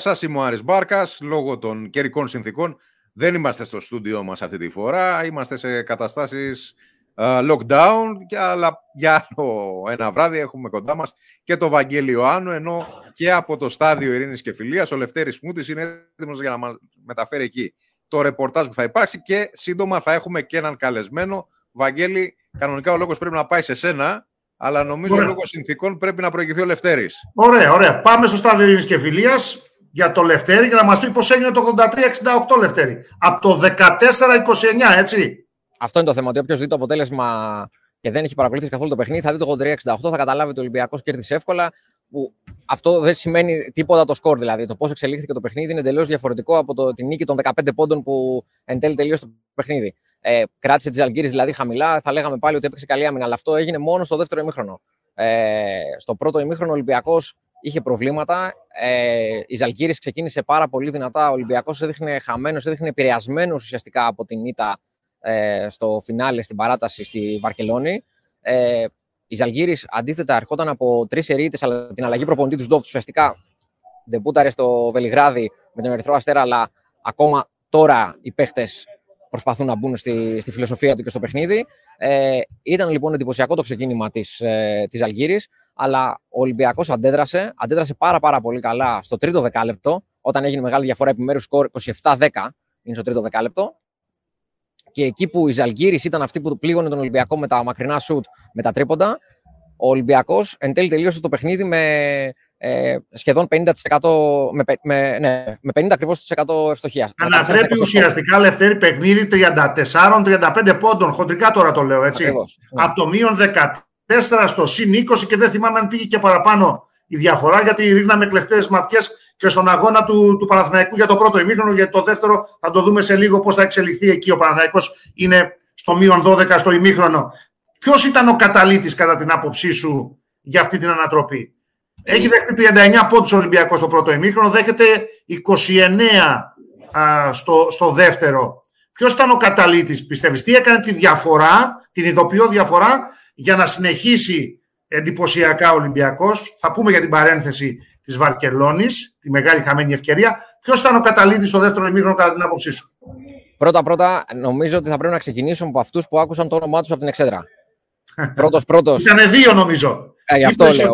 σας, είμαι ο Άρης Μπάρκας. Λόγω των καιρικών συνθήκων δεν είμαστε στο στούντιό μας αυτή τη φορά. Είμαστε σε καταστάσεις lockdown και αλλά για άλλο ένα βράδυ έχουμε κοντά μας και το Βαγγέλη Ιωάννου ενώ και από το στάδιο Ειρήνης και Φιλίας ο Λευτέρης Μούτης είναι έτοιμος για να μεταφέρει εκεί το ρεπορτάζ που θα υπάρξει και σύντομα θα έχουμε και έναν καλεσμένο. Βαγγέλη, κανονικά ο λόγος πρέπει να πάει σε σένα, αλλά νομίζω ωραία. λόγω συνθήκων πρέπει να προηγηθεί ο Λευτέρης. Ωραία, ωραία. Πάμε στο στάδιο Ειρήνης και Φιλίας για το Λευτέρη για να μας πει πώς έγινε το 83-68 Λευτέρη. Από το 14-29, έτσι. Αυτό είναι το θέμα. Ότι όποιος δει το αποτέλεσμα και δεν έχει παρακολουθήσει καθόλου το παιχνίδι, θα δει το 83-68, θα καταλάβει ότι ο Ολυμπιακός κέρδισε εύκολα. Που αυτό δεν σημαίνει τίποτα το σκορ. Δηλαδή, το πώς εξελίχθηκε το παιχνίδι είναι εντελώς διαφορετικό από το, την νίκη των 15 πόντων που εν τέλει τελείωσε το παιχνίδι. Ε, κράτησε τη Αλγύρη δηλαδή χαμηλά, θα λέγαμε πάλι ότι έπαιξε καλή άμυνα, αλλά αυτό έγινε μόνο στο δεύτερο ημίχρονο. Ε, στο πρώτο ημίχρονο ο Ολυμπιακός είχε προβλήματα. Ε, η Ζαλγκύρη ξεκίνησε πάρα πολύ δυνατά. Ο Ολυμπιακός έδειχνε χαμένος, έδειχνε επηρεασμένος ουσιαστικά από την ήττα ε, στο φινάλε, στην παράταση στη Βαρκελόνη. Ε, η Ζαλγκύρη αντίθετα ερχόταν από τρεις ερείτε, αλλά την αλλαγή προπονητή του Ντόφτ ουσιαστικά δεν πούταρε στο Βελιγράδι με τον Ερυθρό Αστέρα, αλλά ακόμα τώρα οι παίχτες προσπαθούν να μπουν στη, στη φιλοσοφία του και στο παιχνίδι. Ε, ήταν λοιπόν εντυπωσιακό το ξεκίνημα της ε, της Αλγύρης, αλλά ο Ολυμπιακός αντέδρασε, αντέδρασε πάρα, πάρα πολύ καλά στο τρίτο δεκάλεπτο, όταν έγινε μεγάλη διαφορά επιμέρους σκορ 27-10, είναι στο τρίτο δεκάλεπτο. Και εκεί που η Ζαλγκύρη ήταν αυτή που πλήγωνε τον Ολυμπιακό με τα μακρινά σουτ με τα τρίποντα, ο Ολυμπιακός εν τέλει τελείωσε το παιχνίδι με ε, σχεδόν 50%, με, με, ναι, με 50 ακριβώς ευστοχίας. Ανατρέπει ουσιαστικά ελευθερή παιχνίδι 34-35 πόντων. Χοντρικά τώρα το λέω έτσι. Ακριβώς, ναι. Από το μείον 14 στο συν 20 και δεν θυμάμαι αν πήγε και παραπάνω η διαφορά γιατί ρίχναμε κλεφτές ματιές και στον αγώνα του, του Παναθηναϊκού για το πρώτο ημίχρονο. Για το δεύτερο θα το δούμε σε λίγο πώς θα εξελιχθεί εκεί. Ο Παναθηναϊκός είναι στο μείον 12 στο ημίχρονο. Ποιος ήταν ο καταλήτης κατά την άποψή σου για αυτή την ανατροπή; Έχει δεχτεί 39 πόντους ο Ολυμπιακός στο πρώτο ημίχρονο, δέχεται 29 α, στο, στο δεύτερο. Ποιος ήταν ο καταλήτης, πιστεύεις, τι έκανε τη διαφορά, την ειδοποιώ διαφορά, για να συνεχίσει εντυπωσιακά ο Ολυμπιακός. Θα πούμε για την παρένθεση της Βαρκελόνης, τη μεγάλη χαμένη ευκαιρία. Ποιος ήταν ο καταλήτη στο δεύτερο ημίχρονο, κατά την άποψή σου; Πρώτα-πρώτα, νομίζω ότι θα πρέπει να ξεκινήσουμε από αυτούς που άκουσαν το όνομά τους από την Εξέδρα. Πρώτος, πρώτος. Ήταν δύο, νομίζω. Ε, αυτό λέω.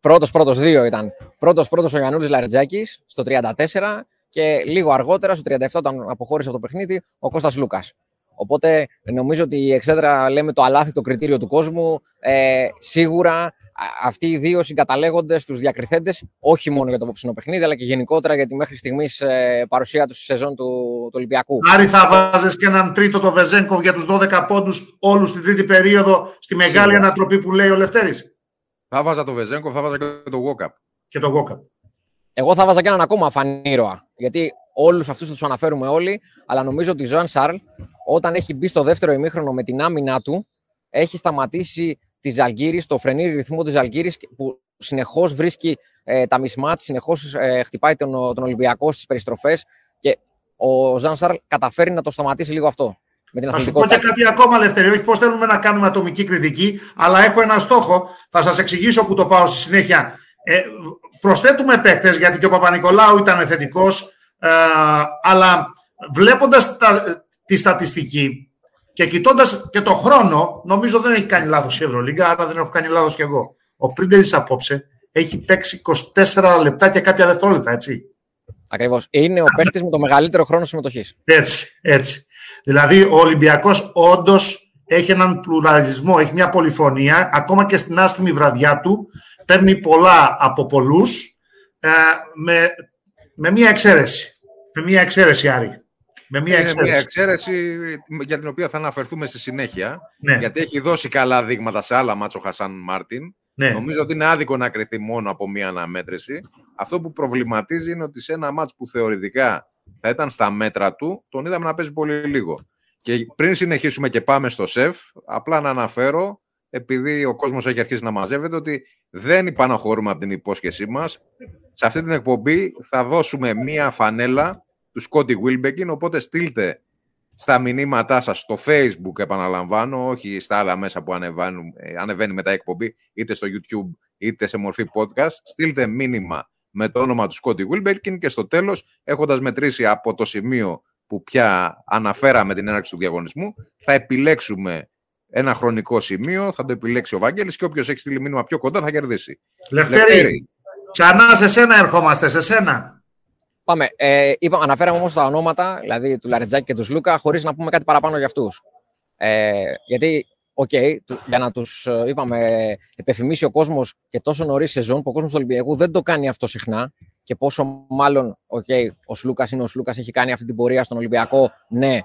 Πρώτος, πρώτος, δύο ήταν. Πρώτος, πρώτος ο Γιαννούλης Λαρετζάκη στο 34 και λίγο αργότερα, στο 37, όταν αποχώρησε από το παιχνίδι, ο Κώστας Λούκας. Οπότε νομίζω ότι η εξέδρα λέμε το αλάθητο κριτήριο του κόσμου. Ε, σίγουρα αυτοί οι δύο συγκαταλέγονται στους διακριθέντες, όχι μόνο για το απόψινο παιχνίδι, αλλά και γενικότερα για τη μέχρι στιγμής ε, παρουσία τους στη σεζόν του, του Ολυμπιακού. Άρη, θα βάζε και έναν τρίτο το Βεζέγκοβ για τους 12 πόντους όλους στην τρίτη περίοδο στη μεγάλη Σίγουρα. ανατροπή που λέει ο Λευτέρης; Θα βάζα το Βεζέγκοβ, θα βάζα και το Walkup. Και το Walkup. Εγώ θα βάζα και έναν ακόμα φανήρωα. Γιατί όλους αυτούς τους αναφέρουμε όλοι, αλλά νομίζω ότι ο Ζωάν Σάρλ, όταν έχει μπει στο δεύτερο ημίχρονο με την άμυνά του, έχει σταματήσει τη Ζαλγκύρη, το φρενήρι ρυθμό της Ζαλγκύρη, που συνεχώς βρίσκει ε, τα μισμάτς, συνεχώς ε, χτυπάει τον, τον Ολυμπιακό στις περιστροφές. Και ο Ζαν Σάρλ καταφέρει να το σταματήσει λίγο αυτό. Με την θα σου πω και κάτι ακόμα, Λευτέρη. Όχι πώς θέλουμε να κάνουμε ατομική κριτική, αλλά έχω ένα στόχο. Θα σας εξηγήσω που το πάω στη συνέχεια. Ε, προσθέτουμε παίκτες, γιατί και ο Παπα-Νικολάου ήταν θετικός, ε, αλλά βλέποντας τη στατιστική και κοιτώντας και το χρόνο, νομίζω δεν έχει κάνει λάθος η Ευρωλίγκα, άρα δεν έχω κάνει λάθος κι εγώ. Ο Πρίντεζης απόψε έχει παίξει 24 λεπτά και κάποια δευτερόλεπτα, έτσι. Ακριβώς. Είναι ο παίκτη με το μεγαλύτερο χρόνο συμμετοχής. Έτσι, έτσι. Δηλαδή, ο Ολυμπιακός όντως έχει έναν πλουραλισμό, έχει μια πολυφωνία, ακόμα και στην άσχημη βραδιά του, παίρνει πολλά από πολλούς, ε, με, με μια εξαίρεση. Με μια εξαίρεση, Άρη. Με μια εξαίρεση. Είναι μια εξαίρεση για την οποία θα αναφερθούμε στη συνέχεια. Ναι. Γιατί έχει δώσει καλά δείγματα σε άλλα μάτσο Χασάν Μάρτιν. Ναι. Νομίζω ότι είναι άδικο να κρυθεί μόνο από μία αναμέτρηση. Αυτό που προβληματίζει είναι ότι σε ένα μάτς που θεωρητικά θα ήταν στα μέτρα του, τον είδαμε να παίζει πολύ λίγο. Και πριν συνεχίσουμε και πάμε στο ΣΕΦ, απλά να αναφέρω, επειδή ο κόσμος έχει αρχίσει να μαζεύεται, ότι δεν υπαναχωρούμε από την υπόσχεσή μας. Σε αυτή την εκπομπή θα δώσουμε μία φανέλα του Σκόντι Βίλμπεκιν, οπότε στείλτε στα μηνύματά σας στο Facebook, επαναλαμβάνω, όχι στα άλλα μέσα που ανεβαίνουν, ε, ανεβαίνει μετά η εκπομπή, είτε στο YouTube, είτε σε μορφή podcast, στείλτε μήνυμα με το όνομα του Σκότι Βίλμπερκιν και στο τέλος, έχοντας μετρήσει από το σημείο που πια αναφέραμε την έναρξη του διαγωνισμού, θα επιλέξουμε ένα χρονικό σημείο, θα το επιλέξει ο Βάγγελης και όποιος έχει στείλει μήνυμα πιο κοντά θα κερδίσει. Λευτέρη, ξανά σε σένα ερχόμαστε, σε σένα. Πάμε. Ε, είπα, αναφέραμε όμως τα ονόματα, δηλαδή του Λαρεντζάκη και του Σλούκα, χωρίς να πούμε κάτι παραπάνω για αυτούς. Ε, γιατί, οκ, okay, για να τους ε, είπαμε, επευφημήσει ο κόσμος και τόσο νωρίς σεζόν που ο κόσμος του Ολυμπιακού δεν το κάνει αυτό συχνά. Και πόσο μάλλον, οκ, okay, ο Σλούκας είναι ο Σλούκας, έχει κάνει αυτή την πορεία στον Ολυμπιακό. Ναι,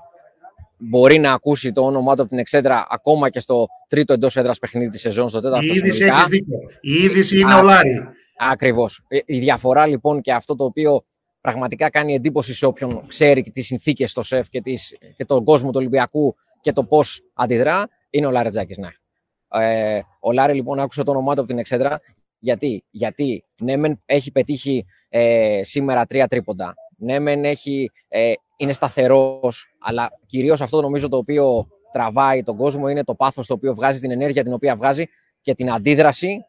μπορεί να ακούσει το όνομά του από την Εξέδρα ακόμα και στο τρίτο εντός έδρας παιχνίδι της σεζόν, στο τέταρτο. Η είδηση έχεις δίκιο. Η είδηση είναι ο Λάρη. Ακριβώς. Ε, η διαφορά λοιπόν και αυτό το οποίο πραγματικά κάνει εντύπωση σε όποιον ξέρει τις συνθήκες στο ΣΕΦ και, τις, και τον κόσμο του Ολυμπιακού και το πώς αντιδρά, είναι ο Λάρη Τζάκης. Ναι. Ε, ο Λάρη λοιπόν άκουσε το όνομά του από την Εξέδρα. Γιατί, Γιατί ναι, μεν έχει πετύχει ε, σήμερα τρία τρίποντα. Ναι, μεν έχει, ε, είναι σταθερός, αλλά κυρίως αυτό νομίζω το οποίο τραβάει τον κόσμο είναι το πάθος το οποίο βγάζει, την ενέργεια την οποία βγάζει και την αντίδραση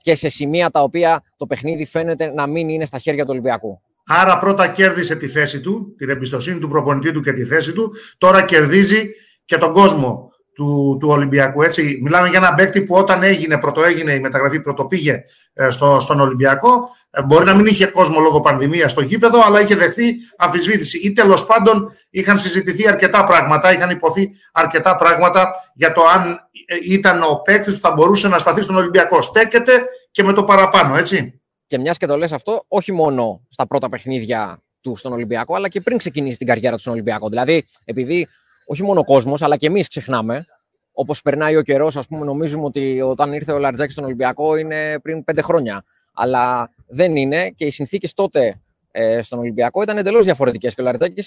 και σε σημεία τα οποία το παιχνίδι φαίνεται να μην είναι στα χέρια του Ολυμπιακού. Άρα πρώτα κέρδισε τη θέση του, την εμπιστοσύνη του προπονητή του και τη θέση του. Τώρα κερδίζει και τον κόσμο του, του Ολυμπιακού. Έτσι. Μιλάμε για ένα παίκτη που όταν έγινε, πρωτοέγινε η μεταγραφή, πρωτοπήγε ε, στο, στον Ολυμπιακό. Ε, μπορεί να μην είχε κόσμο λόγω πανδημίας στο γήπεδο, αλλά είχε δεχθεί αμφισβήτηση. Ή τέλος πάντων είχαν συζητηθεί αρκετά πράγματα, είχαν υποθεί αρκετά πράγματα για το αν ε, ήταν ο παίκτης που θα μπορούσε να σταθεί στον Ολυμπιακό. Στέκεται και με το παραπάνω, έτσι. Και μιας και το λες αυτό, όχι μόνο στα πρώτα παιχνίδια του στον Ολυμπιακό, αλλά και πριν ξεκινήσει την καριέρα του στον Ολυμπιακό. Δηλαδή, επειδή όχι μόνο ο κόσμος, αλλά και εμείς ξεχνάμε. Όπως περνάει ο καιρός, ας πούμε, νομίζουμε ότι όταν ήρθε ο Λαριτζάκη στον Ολυμπιακό είναι πριν πέντε χρόνια. Αλλά δεν είναι και οι συνθήκες τότε ε, στον Ολυμπιακό ήταν εντελώς διαφορετικές. Και ο Λαριτζάκη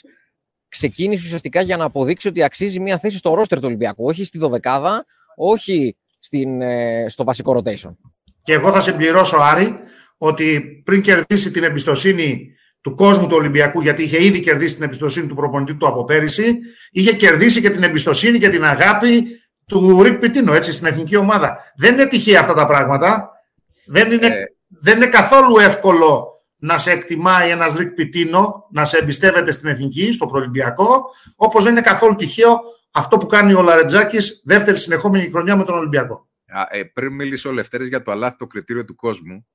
ξεκίνησε ουσιαστικά για να αποδείξει ότι αξίζει μια θέση στο ρόστερ του Ολυμπιακού. Όχι στη δωδεκάδα, όχι στην, ε, στο βασικό rotation. Και εγώ θα συμπληρώσω, Άρη, ότι πριν κερδίσει την εμπιστοσύνη του κόσμου του Ολυμπιακού, γιατί είχε ήδη κερδίσει την εμπιστοσύνη του προπονητή του από πέρυσι, είχε κερδίσει και την εμπιστοσύνη και την αγάπη του Ρικ Πιτίνο, έτσι, στην εθνική ομάδα. Δεν είναι τυχαία αυτά τα πράγματα. Δεν είναι, ε. δεν είναι καθόλου εύκολο να σε εκτιμάει ένας Ρικ Πιτίνο, να σε εμπιστεύεται στην εθνική, στο προολυμπιακό, όπως δεν είναι καθόλου τυχαίο αυτό που κάνει ο Λαρετζάκης δεύτερη συνεχόμενη χρονιά με τον Ολυμπιακό. Ε, πριν μίλησε ο Λευτέρης για το αλάθητο κριτήριο του κόσμου,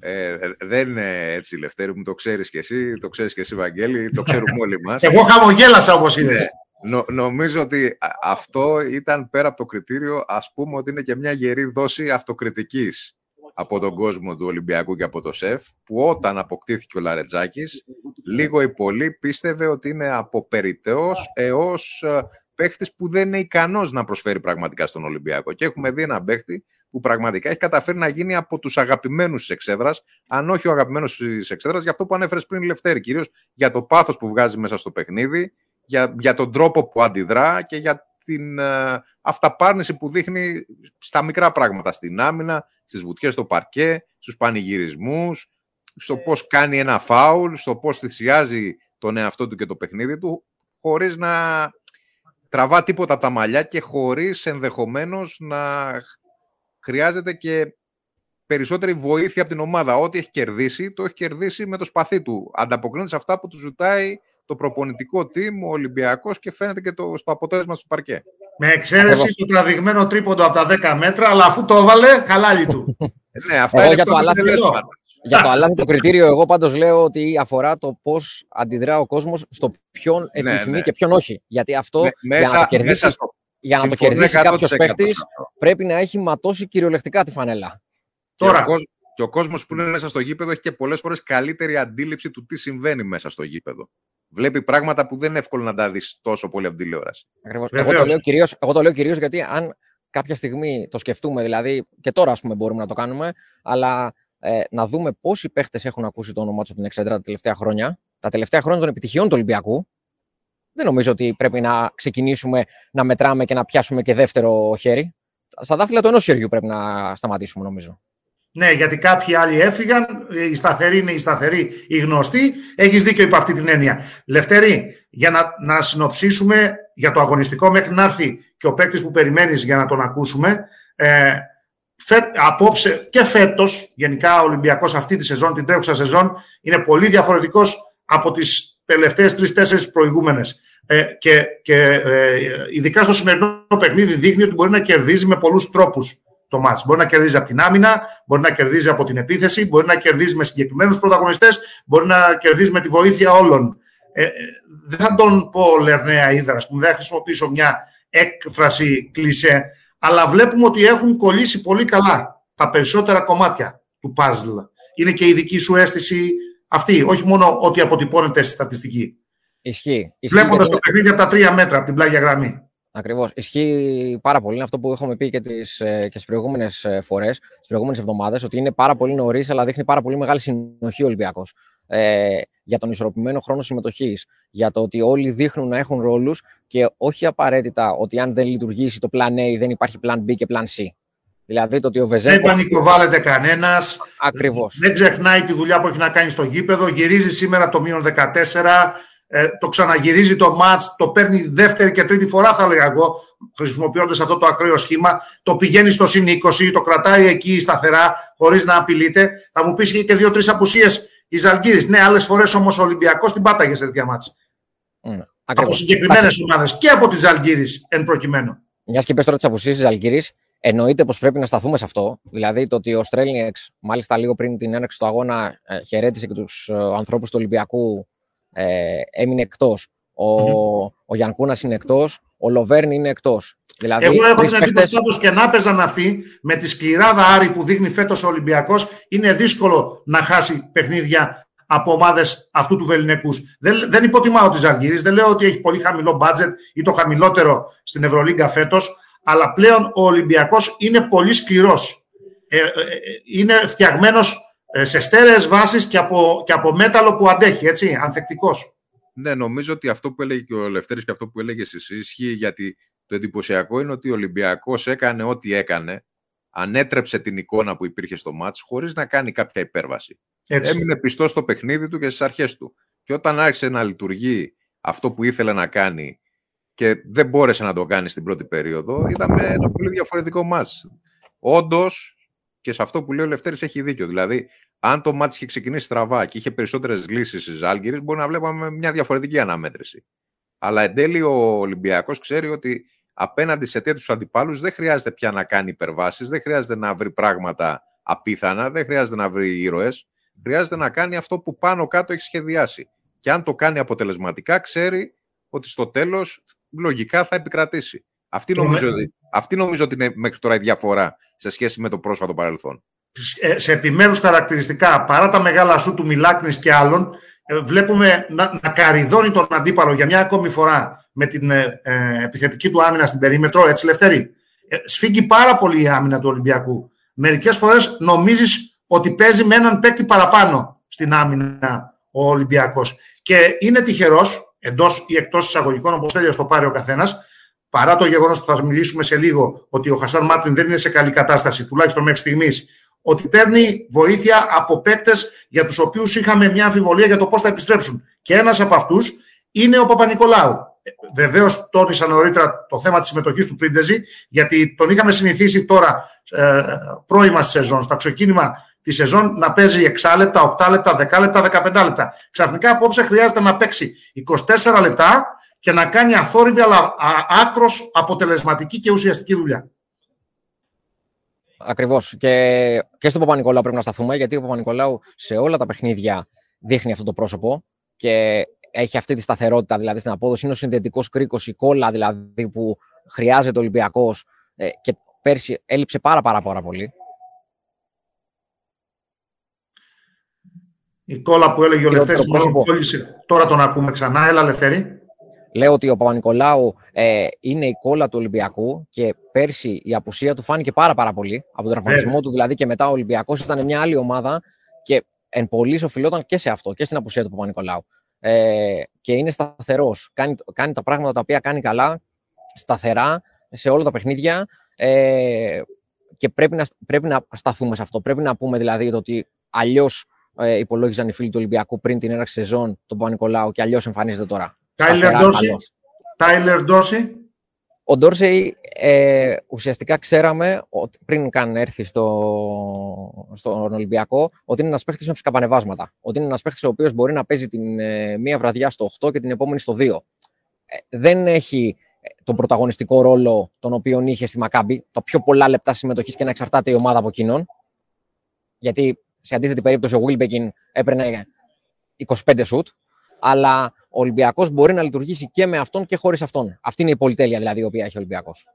ε, δεν είναι έτσι, Λευτέρη μου, το ξέρεις και εσύ, το ξέρεις και εσύ, Βαγγέλη, το ξέρουμε όλοι μας. Εγώ χαμογέλασα όπως είναι. Νο, νομίζω ότι αυτό ήταν πέρα από το κριτήριο, ας πούμε ότι είναι και μια γερή δόση αυτοκριτικής από τον κόσμο του Ολυμπιακού και από το ΣΕΦ, που όταν αποκτήθηκε ο Λαρετζάκης, λίγο ή πολύ πίστευε ότι είναι από περιττέος έως ε, παίχτης που δεν είναι ικανός να προσφέρει πραγματικά στον Ολυμπιακό. Και έχουμε δει ένα παίχτη που πραγματικά έχει καταφέρει να γίνει από τους αγαπημένους της εξέδρας, αν όχι ο αγαπημένος της εξέδρας, για αυτό που ανέφερες πριν Λευτέρη. Κυρίως για το πάθος που βγάζει μέσα στο παιχνίδι, για, για τον τρόπο που αντιδρά και για την uh, αυταπάρνηση που δείχνει στα μικρά πράγματα, στην άμυνα, στις βουτιές στο παρκέ, στους πανηγυρισμούς, στο πώς κάνει ένα φάουλ, στο πώς θυσιάζει τον εαυτό του και το παιχνίδι του, χωρίς να τραβά τίποτα από τα μαλλιά και χωρίς ενδεχομένως να χρειάζεται και περισσότερη βοήθεια από την ομάδα. Ό,τι έχει κερδίσει, το έχει κερδίσει με το σπαθί του. Ανταποκρίνεται σε αυτά που του ζητάει το προπονητικό team, ο Ολυμπιακός και φαίνεται και το, στο αποτέλεσμα του παρκέ. Με εξαίρεση το τραβηγμένο τρίποντο από τα 10 μέτρα, αλλά αφού το έβαλε, χαλάλι του. ναι, αυτά είναι το για το αλάθη το κριτήριο, εγώ πάντως λέω ότι αφορά το πώς αντιδρά ο κόσμος στο ποιον ναι, επιθυμεί ναι. και ποιον όχι. Γιατί αυτό μέσα, για να το κερδίσει, στο... για να το κερδίσει κάποιος παίχτης πρέπει να έχει ματώσει κυριολεκτικά τη φανέλα. Τώρα. Και ο, και ο κόσμος που είναι μέσα στο γήπεδο έχει και πολλές φορές καλύτερη αντίληψη του τι συμβαίνει μέσα στο γήπεδο. Βλέπει πράγματα που δεν είναι εύκολο να τα δεις τόσο πολύ από τηλεόραση. Ακριβώς. Εγώ το, λέω κυρίως, εγώ το λέω κυρίως γιατί αν κάποια στιγμή το σκεφτούμε, δηλαδή και τώρα ας πούμε μπορούμε να το κάνουμε, αλλά ε, να δούμε πόσοι παίχτες έχουν ακούσει το όνομά τους από την Εξέδρα τα τελευταία χρόνια, τα τελευταία χρόνια των επιτυχιών του Ολυμπιακού. Δεν νομίζω ότι πρέπει να ξεκινήσουμε να μετράμε και να πιάσουμε και δεύτερο χέρι. Στα δάχτυλα του ενός χεριού πρέπει να σταματήσουμε, νομίζω. Ναι, γιατί κάποιοι άλλοι έφυγαν. Οι σταθεροί είναι οι σταθεροί, οι γνωστοί. Έχεις δίκιο υπ' αυτή την έννοια. Λευτέρη, για να, να συνοψίσουμε για το αγωνιστικό μέχρι να έρθει και ο παίκτης που περιμένεις για να τον ακούσουμε. Ε, απόψε και φέτος, γενικά ο Ολυμπιακός αυτή τη σεζόν, την τρέχουσα σεζόν, είναι πολύ διαφορετικός από τις τελευταίες τρει-τέσσερι προηγούμενες. Ε, και, και ε, ειδικά στο σημερινό παιχνίδι δείχνει ότι μπορεί να κερδίζει με πολλούς τρόπους το μάτς. Μπορεί να κερδίζει από την άμυνα, μπορεί να κερδίζει από την επίθεση, μπορεί να κερδίζει με συγκεκριμένους πρωταγωνιστές, μπορεί να κερδίζει με τη βοήθεια όλων. Ε, ε δεν θα τον πω Λερναία Ήδρα, δεν θα χρησιμοποιήσω μια έκφραση κλισέ, αλλά βλέπουμε ότι έχουν κολλήσει πολύ καλά τα περισσότερα κομμάτια του puzzle. Είναι και η δική σου αίσθηση αυτή, όχι μόνο ότι αποτυπώνεται στη στατιστική. Ισχύει. Βλέποντας το παιχνίδι από τα τρία μέτρα από την πλάγια γραμμή. Ακριβώς. Ισχύει πάρα πολύ. Είναι αυτό που έχουμε πει και, τις, ε, και στις προηγούμενες φορές, τις προηγούμενες εβδομάδες, ότι είναι πάρα πολύ νωρίς, αλλά δείχνει πάρα πολύ μεγάλη συνοχή ο Ολυμπιακός. Ε, για τον ισορροπημένο χρόνο συμμετοχής. Για το ότι όλοι δείχνουν να έχουν ρόλους και όχι απαραίτητα ότι αν δεν λειτουργήσει το plan A δεν υπάρχει plan B και plan C. Δηλαδή το ότι ο Βεζέκο. Δεν πανικοβάλλεται κανένας. Ακριβώς. Δεν ξεχνάει τη δουλειά που έχει να κάνει στο γήπεδο. Γυρίζει σήμερα το μείον 14 ε, το ξαναγυρίζει το μάτς, το παίρνει δεύτερη και τρίτη φορά θα έλεγα εγώ, χρησιμοποιώντας αυτό το ακραίο σχήμα, το πηγαίνει στο συν 20, το κρατάει εκεί σταθερά, χωρίς να απειλείται. Θα μου πεις και δύο-τρεις απουσίες η Ζαλγκύρης. Ναι, άλλες φορές όμως ο Ολυμπιακός την πάταγε σε τέτοια μάτς. Mm, από συγκεκριμένες ομάδες και από τη Ζαλγκύρης εν προκειμένου. Μιας και πες τώρα τις απουσίε της Ζαλγκύρη, εννοείται πως πρέπει να σταθούμε σε αυτό. Δηλαδή το ότι ο Στρέλνιεξ, μάλιστα λίγο πριν την έναρξη του αγώνα, ε, χαιρέτησε και τους ε, ανθρώπους του Ολυμπιακού ε, έμεινε εκτός. Ο, mm-hmm. ο Γιανκούνα είναι εκτός. Ο Λοβέρν είναι εκτός. Δηλαδή, Εγώ έχω την εντύπωση ότι και να παίζαν αυτοί με τη σκληράδα Άρη που δείχνει φέτος ο Ολυμπιακός, είναι δύσκολο να χάσει παιχνίδια από ομάδες αυτού του Βεληνικούς. Δεν, δεν υποτιμάω τη Ζαλγίρη, δεν λέω ότι έχει πολύ χαμηλό μπάτζετ ή το χαμηλότερο στην Ευρωλίγκα φέτος, αλλά πλέον ο Ολυμπιακός είναι πολύ σκληρός. Ε, ε, ε, είναι φτιαγμένος ε, σε στέρεες βάσεις και από, και από μέταλλο που αντέχει, έτσι, ανθεκτικός. Ναι, νομίζω ότι αυτό που έλεγε και ο Λευτέρης και αυτό που έλεγες εσύ ισχύει γιατί το εντυπωσιακό είναι ότι ο Ολυμπιακός έκανε ό,τι έκανε, ανέτρεψε την εικόνα που υπήρχε στο μάτς χωρίς να κάνει κάποια υπέρβαση. Έτσι. Έμεινε πιστό στο παιχνίδι του και στις αρχές του. Και όταν άρχισε να λειτουργεί αυτό που ήθελε να κάνει και δεν μπόρεσε να το κάνει στην πρώτη περίοδο, είδαμε ένα πολύ διαφορετικό μάτς. Όντως, και σε αυτό που λέει ο Λευτέρης έχει δίκιο. Δηλαδή, αν το μάτι είχε ξεκινήσει στραβά και είχε περισσότερες λύσεις στις Άλγηρε, μπορεί να βλέπαμε μια διαφορετική αναμέτρηση. Αλλά εν τέλει ο Ολυμπιακός ξέρει ότι απέναντι σε τέτοιους αντιπάλους δεν χρειάζεται πια να κάνει υπερβάσεις, δεν χρειάζεται να βρει πράγματα απίθανα, δεν χρειάζεται να βρει ήρωες. Χρειάζεται να κάνει αυτό που πάνω κάτω έχει σχεδιάσει. Και αν το κάνει αποτελεσματικά, ξέρει ότι στο τέλος λογικά θα επικρατήσει. Αυτή νομίζω, αυτή νομίζω ότι είναι μέχρι τώρα η διαφορά σε σχέση με το πρόσφατο παρελθόν. Ε, σε επιμέρους χαρακτηριστικά, παρά τα μεγάλα σου του Μιλάκνης και άλλων, ε, βλέπουμε να, να καριδώνει τον αντίπαλο για μια ακόμη φορά με την ε, ε επιθετική του άμυνα στην περίμετρο, έτσι Λευτέρη; Ε, σφίγγει πάρα πολύ η άμυνα του Ολυμπιακού. Μερικές φορές νομίζεις ότι παίζει με έναν παίκτη παραπάνω στην άμυνα ο Ολυμπιακός. Και είναι τυχερός, εντός ή εκτός εισαγωγικών, όπως θέλει να το πάρει ο καθένας, παρά το γεγονός που θα μιλήσουμε σε λίγο ότι ο Χασάν Μάρτιν δεν είναι σε καλή κατάσταση, τουλάχιστον μέχρι στιγμής, ότι παίρνει βοήθεια από παίκτες για τους οποίους είχαμε μια αμφιβολία για το πώς θα επιστρέψουν. Και ένας από αυτούς είναι ο Παπα-Νικολάου. Βεβαίως, τόνισα νωρίτερα το θέμα της συμμετοχής του Πρίντεζη, γιατί τον είχαμε συνηθίσει τώρα ε, πρώιμα στη σεζόν, στα ξεκίνημα της σεζόν, να παίζει 6 λεπτά, 8 λεπτά, 10 λεπτά, 15 λεπτά. Ξαφνικά απόψε χρειάζεται να παίξει 24 λεπτά και να κάνει αθόρυβη αλλά άκρος αποτελεσματική και ουσιαστική δουλειά. Ακριβώς. Και, και στον Παπα-Νικολάου πρέπει να σταθούμε, γιατί ο Παπα-Νικολάου σε όλα τα παιχνίδια δείχνει αυτό το πρόσωπο και έχει αυτή τη σταθερότητα δηλαδή στην απόδοση. Είναι ο συνδετικός κρίκος, η κόλλα δηλαδή που χρειάζεται ο Ολυμπιακός ε, και πέρσι έλειψε πάρα, πάρα, πάρα πολύ. Η κόλλα που έλεγε ο Λευτέρης, τώρα τον ακούμε ξανά. Έλα, Λευτέρη. Λέω ότι ο Παπα-Νικολάου ε, είναι η κόλλα του Ολυμπιακού και πέρσι η απουσία του φάνηκε πάρα, πάρα πολύ. Από τον τραυματισμό του δηλαδή και μετά ο Ολυμπιακός ήταν μια άλλη ομάδα και εν πολύ οφειλόταν και σε αυτό και στην απουσία του Παπα-Νικολάου. Ε, και είναι σταθερός. Κάνει, κάνει τα πράγματα τα οποία κάνει καλά, σταθερά σε όλα τα παιχνίδια. Ε, και πρέπει να, πρέπει να σταθούμε σε αυτό. Πρέπει να πούμε δηλαδή ότι αλλιώς ε, υπολόγιζαν οι φίλοι του Ολυμπιακού πριν την έναρξη σεζόν τον Παπα-Νικολάου και αλλιώς εμφανίζεται τώρα. Τάιλερ Ντόρση. Τάιλερ Ντόρση. Ο Ντόρσεϊ ε, ουσιαστικά ξέραμε ότι πριν καν έρθει στο, στον Ολυμπιακό ότι είναι ένας παίχτης με φυσικαπανεβάσματα. Ότι είναι ένας παίχτης ο οποίος μπορεί να παίζει την ε, μία βραδιά στο 8 και την επόμενη στο 2. Ε, δεν έχει ε, τον πρωταγωνιστικό ρόλο τον οποίο είχε στη Μακάμπη, τα πιο πολλά λεπτά συμμετοχής και να εξαρτάται η ομάδα από εκείνον. Γιατί σε αντίθετη περίπτωση ο Βίλμπεκιν έπαιρνε 25 σουτ αλλά ο Ολυμπιακός μπορεί να λειτουργήσει και με αυτόν και χωρίς αυτόν. Αυτή είναι η πολυτέλεια δηλαδή η οποία έχει ο Ολυμπιακός.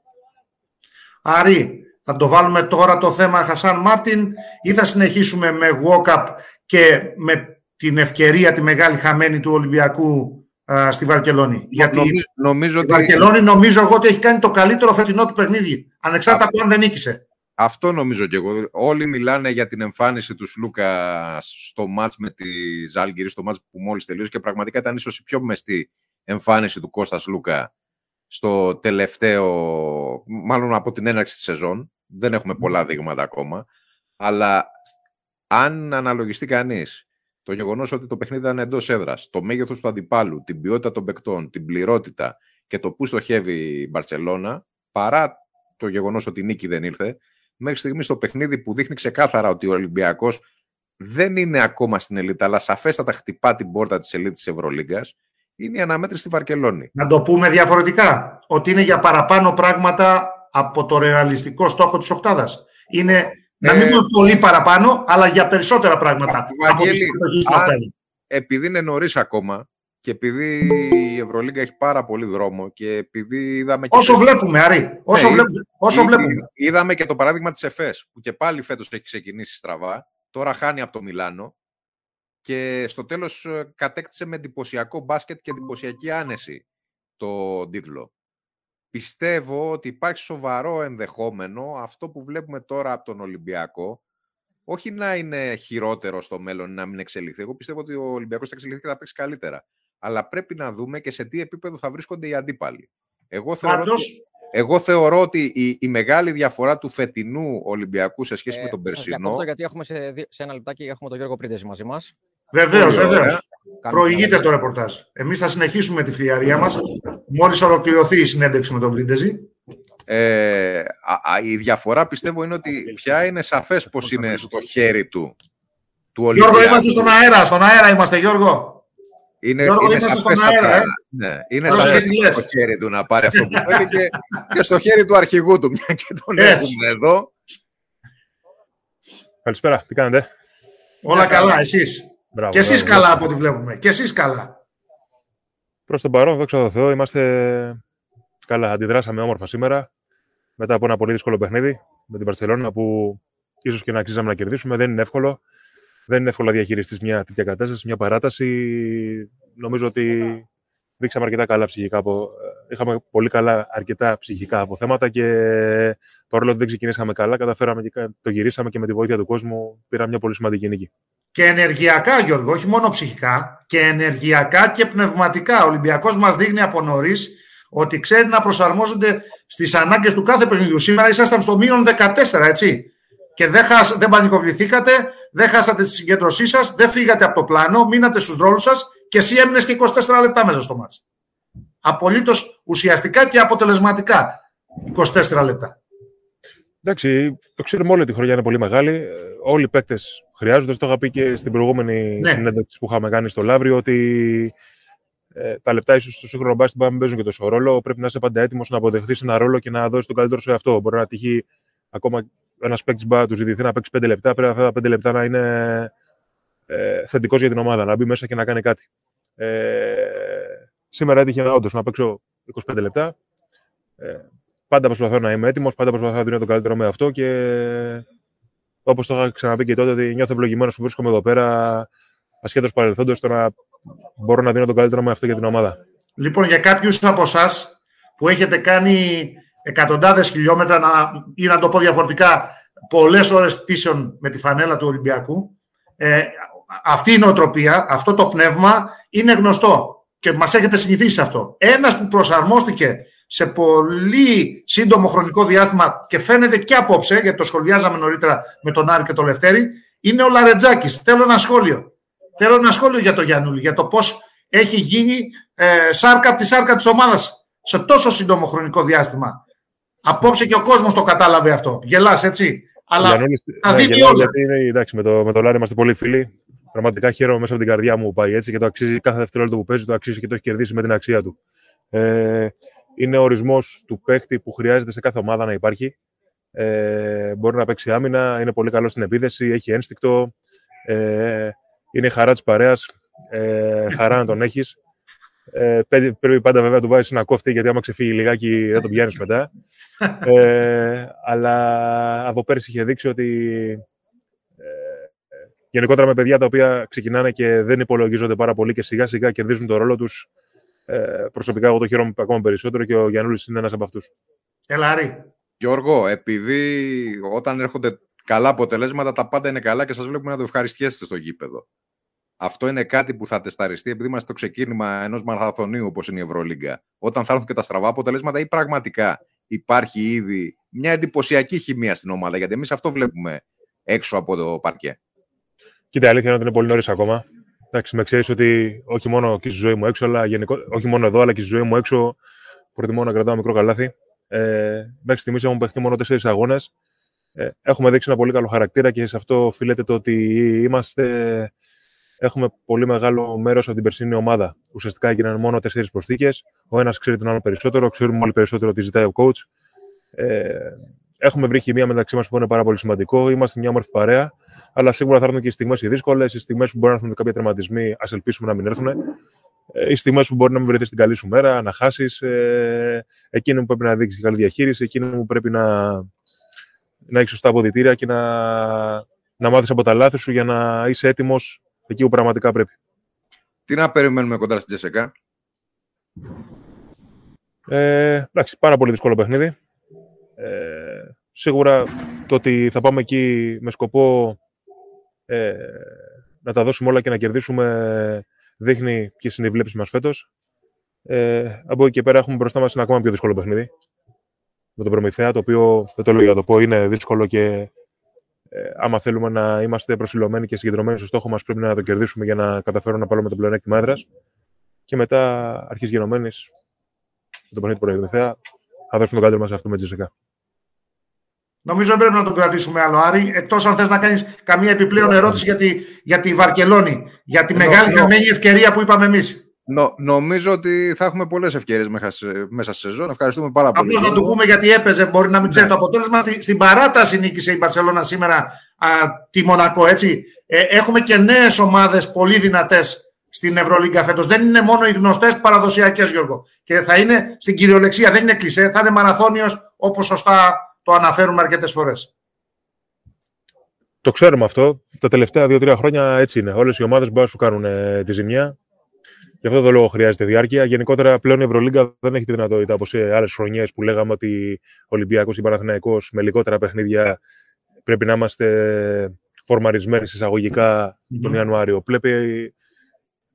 Άρη, θα το βάλουμε τώρα το θέμα Χασάν Μάρτιν ή θα συνεχίσουμε με walk-up και με την ευκαιρία τη μεγάλη χαμένη του Ολυμπιακού α, στη Βαρκελόνη. Γιατί νομίζω, νομίζω η Βαρκελόνη νομίζω εγώ ότι έχει κάνει το καλύτερο φετινό του παιχνίδι, ανεξάρτητα από αν δεν νίκησε. Αυτό νομίζω και εγώ. Όλοι μιλάνε για την εμφάνιση του Σλούκα στο μάτς με τη Ζάλγκυρη, στο μάτς που μόλις τελείωσε και πραγματικά ήταν ίσως η πιο μεστή εμφάνιση του Κώστα Σλούκα στο τελευταίο, μάλλον από την έναρξη της σεζόν. Δεν έχουμε πολλά δείγματα ακόμα. Αλλά αν αναλογιστεί κανείς το γεγονός ότι το παιχνίδι ήταν εντός έδρας, το μέγεθος του αντιπάλου, την ποιότητα των παικτών, την πληρότητα και το πού στοχεύει η Μπαρσελώνα, παρά το γεγονός ότι η νίκη δεν ήρθε, μέχρι στιγμής το παιχνίδι που δείχνει ξεκάθαρα ότι ο Ολυμπιακός δεν είναι ακόμα στην ελίτ, αλλά σαφέστατα χτυπά την πόρτα της ελίτ της Ευρωλίγκας, είναι η αναμέτρηση στη Βαρκελόνη. Να το πούμε διαφορετικά. Ότι είναι για παραπάνω πράγματα από το ρεαλιστικό στόχο της Οκτάδας. Είναι ε, να μην είναι πολύ παραπάνω, αλλά για περισσότερα πράγματα. Βαγγέλη, επειδή είναι νωρίς ακόμα, και επειδή η Ευρωλίγκα έχει πάρα πολύ δρόμο και επειδή είδαμε... Και όσο βλέπουμε, Αρή, όσο, ναι, βλέπουμε, όσο βλέπουμε. Είδαμε και το παράδειγμα της ΕΦΕΣ, που και πάλι φέτος έχει ξεκινήσει στραβά, τώρα χάνει από το Μιλάνο και στο τέλος ε, κατέκτησε με εντυπωσιακό μπάσκετ και εντυπωσιακή άνεση το τίτλο. Πιστεύω ότι υπάρχει σοβαρό ενδεχόμενο αυτό που βλέπουμε τώρα από τον Ολυμπιακό, όχι να είναι χειρότερο στο μέλλον, να μην εξελιχθεί. Εγώ πιστεύω ότι ο Ολυμπιακός θα εξελιχθεί και θα παίξει καλύτερα αλλά πρέπει να δούμε και σε τι επίπεδο θα βρίσκονται οι αντίπαλοι. Εγώ θεωρώ, ότι, εγώ θεωρώ ότι η, η, μεγάλη διαφορά του φετινού Ολυμπιακού σε σχέση ε, με τον περσινό. Αυτό γιατί έχουμε σε, σε ένα λεπτάκι έχουμε τον Γιώργο Πρίντεζη μαζί μας. Βεβαίως, βεβαίως. Προηγείται το ρεπορτάζ. Εμείς θα συνεχίσουμε τη φλιαρία μας μόλις ολοκληρωθεί η συνέντευξη με τον Πρίντεζη. Ε, α, η διαφορά πιστεύω είναι ότι πια είναι σαφές πώς είναι στο χέρι του. του Ολυμπιακού. Γιώργο, είμαστε στον αέρα. Στον αέρα είμαστε, Γιώργο. Είναι, είναι σαφέστατα. Ε; Ναι, είναι σαφέστατα στο χέρι του να πάρει αυτό που θέλει και, και στο χέρι του αρχηγού του, μια και τον έχουμε εδώ. Καλησπέρα, τι κάνετε; Όλα καλά, εσείς; Μπράβο, και εσείς καλά από ό,τι βλέπουμε. Και εσείς καλά. Προς τον παρόν, δόξα τω Θεώ, είμαστε καλά. Αντιδράσαμε όμορφα σήμερα, μετά από ένα πολύ δύσκολο παιχνίδι με την Παρσελόνα που ίσως και να αξίζαμε να κερδίσουμε. Δεν είναι εύκολο. Δεν είναι εύκολο να διαχειριστείς μια τέτοια κατάσταση, μια παράταση. Νομίζω ότι δείξαμε αρκετά καλά ψυχικά. Από... Είχαμε πολύ καλά αρκετά ψυχικά αποθέματα και παρόλο που δεν ξεκινήσαμε καλά, καταφέραμε και το γυρίσαμε και με τη βοήθεια του κόσμου πήραμε μια πολύ σημαντική νίκη. Και ενεργειακά, Γιώργο, όχι μόνο ψυχικά, και ενεργειακά και πνευματικά. Ο Ολυμπιακός μας δείχνει από νωρίς ότι ξέρει να προσαρμόζονται στις ανάγκες του κάθε παιχνιδιού. Σήμερα ήσασταν στο μείον 14, έτσι και δεν, χασ, δεν πανικοβληθήκατε, δεν χάσατε τη συγκέντρωσή σας, δεν φύγατε από το πλάνο, μείνατε στους ρόλου σας και εσύ έμεινες και 24 λεπτά μέσα στο μάτσο. Απολύτως ουσιαστικά και αποτελεσματικά 24 λεπτά. Εντάξει, το ξέρουμε όλοι ότι η χρονιά είναι πολύ μεγάλη. Όλοι οι παίκτες χρειάζονται. Το είχα πει και στην προηγούμενη ναι. συνέντευξη που είχαμε κάνει στο Λαύριο ότι ε, τα λεπτά ίσως στο σύγχρονο μπάσκετ να μην παίζουν και τόσο ρόλο. Πρέπει να είσαι πάντα έτοιμος να αποδεχθείς ένα ρόλο και να δώσεις τον καλύτερο σε αυτό. Μπορεί να τύχει ακόμα ένας παίκτης μπα τους ζητηθεί να παίξει 5 λεπτά, πρέπει αυτά τα 5 λεπτά να είναι ε, θετικός για την ομάδα, να μπει μέσα και να κάνει κάτι. Ε, σήμερα έτυχε όντως να παίξω 25 λεπτά. Ε, πάντα προσπαθώ να είμαι έτοιμος, πάντα προσπαθώ να δίνω το καλύτερο με αυτό και όπως το είχα ξαναπεί και τότε, ότι νιώθω ευλογημένος που βρίσκομαι εδώ πέρα ασχέτως παρελθόντος το να μπορώ να δίνω το καλύτερο με αυτό για την ομάδα. Λοιπόν, για κάποιους από εσάς που έχετε κάνει εκατοντάδες χιλιόμετρα να, ή να το πω διαφορετικά πολλές ώρες πτήσεων με τη φανέλα του Ολυμπιακού. Ε, αυτή η νοοτροπία, αυτό το πνεύμα είναι γνωστό και μας έχετε συνηθίσει σε αυτό. Ένας που προσαρμόστηκε σε πολύ σύντομο χρονικό διάστημα και φαίνεται και απόψε, γιατί το σχολιάζαμε νωρίτερα με τον Άρη και τον Λευτέρη, είναι ο Λαρετζάκης. Θέλω ένα σχόλιο. Θέλω ένα σχόλιο για τον Γιάννουλη, για το πώς έχει γίνει ε, σάρκα από τη σάρκα της ομάδας σε τόσο σύντομο χρονικό διάστημα. Απόψε και ο κόσμος το κατάλαβε αυτό. Γελάς, έτσι. Αλλά θα δει ναι, όλα. Γιατί είναι, εντάξει, με το, με το Λάρι είμαστε πολύ φίλοι. Πραγματικά χαίρομαι μέσα από την καρδιά μου που πάει έτσι και το αξίζει κάθε δευτερόλεπτο που παίζει, το αξίζει και το έχει κερδίσει με την αξία του. Ε, είναι ο ορισμός του παίχτη που χρειάζεται σε κάθε ομάδα να υπάρχει. Ε, μπορεί να παίξει άμυνα, είναι πολύ καλό στην επίδεση, έχει ένστικτο. Ε, είναι η χαρά της παρέας. Ε, χαρά να τον έχεις. Ε, πρέπει πάντα βέβαια να του βάζεις ένα κόφτη, γιατί άμα ξεφύγει λιγάκι δεν τον πιάνεις μετά. Ε, αλλά από πέρσι είχε δείξει ότι ε, γενικότερα με παιδιά τα οποία ξεκινάνε και δεν υπολογίζονται πάρα πολύ και σιγά σιγά κερδίζουν το ρόλο τους. Ε, προσωπικά εγώ το χαίρομαι ακόμα περισσότερο και ο Γιάννουλη είναι ένας από αυτούς. Ελάρη. Γιώργο, επειδή όταν έρχονται καλά αποτελέσματα, τα πάντα είναι καλά και σας βλέπουμε να το ευχαριστιέστε στο γήπεδο. Αυτό είναι κάτι που θα τεσταριστεί επειδή είμαστε στο ξεκίνημα ενός μαραθωνίου όπως είναι η Ευρωλίγκα. Όταν θα έρθουν και τα στραβά αποτελέσματα, ή πραγματικά υπάρχει ήδη μια εντυπωσιακή χημεία στην ομάδα. Γιατί εμείς αυτό βλέπουμε έξω από το παρκέ. Κοίτα, η αλήθεια είναι ότι είναι πολύ νωρίς ακόμα. Εντάξει, με ξέρεις ότι όχι μόνο και στη ζωή μου έξω, αλλά γενικό, όχι μόνο εδώ, αλλά και στη ζωή μου έξω, προτιμώ να κρατάω μικρό καλάθι. Ε, μέχρι στιγμής έχουμε παιχτεί μόνο τέσσερις αγώνες. Ε, έχουμε δείξει ένα πολύ καλό χαρακτήρα και σε αυτό οφείλεται το ότι είμαστε έχουμε πολύ μεγάλο μέρος από την περσινή ομάδα. Ουσιαστικά έγιναν μόνο τέσσερις προσθήκες. Ο ένας ξέρει τον άλλο περισσότερο, ξέρουμε όλοι περισσότερο τι ζητάει ο coach. Ε, έχουμε βρει χημία μεταξύ μας που είναι πάρα πολύ σημαντικό. Είμαστε μια όμορφη παρέα. Αλλά σίγουρα θα έρθουν και οι στιγμές οι δύσκολες, οι στιγμές που μπορεί να έρθουν κάποια τερματισμοί, ας ελπίσουμε να μην έρθουν. Ε, οι στιγμές που μπορεί να μην βρεθείς στην καλή σου μέρα, να χάσεις. Ε, εκείνη που πρέπει να δείξεις καλή διαχείριση, εκείνη που πρέπει να, να έχεις σωστά αποδητήρια και να, να μάθεις από τα λάθη σου για να είσαι έτοιμος εκεί που πραγματικά πρέπει. Τι να περιμένουμε κοντά στην Τζεσεκά. Ε, εντάξει, πάρα πολύ δύσκολο παιχνίδι. Ε, σίγουρα το ότι θα πάμε εκεί με σκοπό ε, να τα δώσουμε όλα και να κερδίσουμε δείχνει ποιες είναι οι βλέψεις μας φέτος. Ε, από εκεί και πέρα έχουμε μπροστά μας ένα ακόμα πιο δύσκολο παιχνίδι. Με τον Προμηθέα, το οποίο δεν το λέω για το πω είναι δύσκολο και ε, άμα θέλουμε να είμαστε προσιλωμένοι και συγκεντρωμένοι στο στόχο μας, πρέπει να το κερδίσουμε για να καταφέρουμε να πάρουμε το πλεονέκτημα έδρας. Και μετά, αρχής γενομένης, με τον παιχνίδι του θα δώσουμε το καλύτερο μας αυτό με Τζεσικά. Νομίζω δεν πρέπει να τον κρατήσουμε άλλο, Άρη. Εκτός αν θες να κάνεις καμία επιπλέον ερώτηση για τη, για τη Βαρκελόνη, για τη μεγάλη χαμένη ευκαιρία που είπαμε εμείς. Νο, νομίζω ότι θα έχουμε πολλές ευκαιρίες μέσα στη σεζόν. Ευχαριστούμε πάρα πολύ. Απλώς να το πούμε γιατί έπαιζε, μπορεί να μην ξέρει ναι. το αποτέλεσμα. Στην παράταση νίκησε η Μπαρσελόνα σήμερα α, τη Μονακό. Έτσι. Ε, έχουμε και νέες ομάδες πολύ δυνατές στην Ευρωλίγκα φέτος. Δεν είναι μόνο οι γνωστές παραδοσιακές, Γιώργο. Και θα είναι στην κυριολεξία, δεν είναι κλεισέ, θα είναι μαραθώνιος όπως σωστά το αναφέρουμε αρκετές φορές. Το ξέρουμε αυτό. Τα τελευταία δύο-τρία χρόνια έτσι είναι. Όλες οι ομάδες μπορούν να σου κάνουν ε, τη ζημιά. Γι' αυτό το λόγο χρειάζεται διάρκεια. Γενικότερα πλέον η Ευρωλίγκα δεν έχει τη δυνατότητα όπως σε άλλες χρονιές που λέγαμε ότι ο Ολυμπιακός ή Παναθυναϊκό με λιγότερα παιχνίδια πρέπει να είμαστε φορμαρισμένοι εισαγωγικά τον Ιανουάριο. Πρέπει,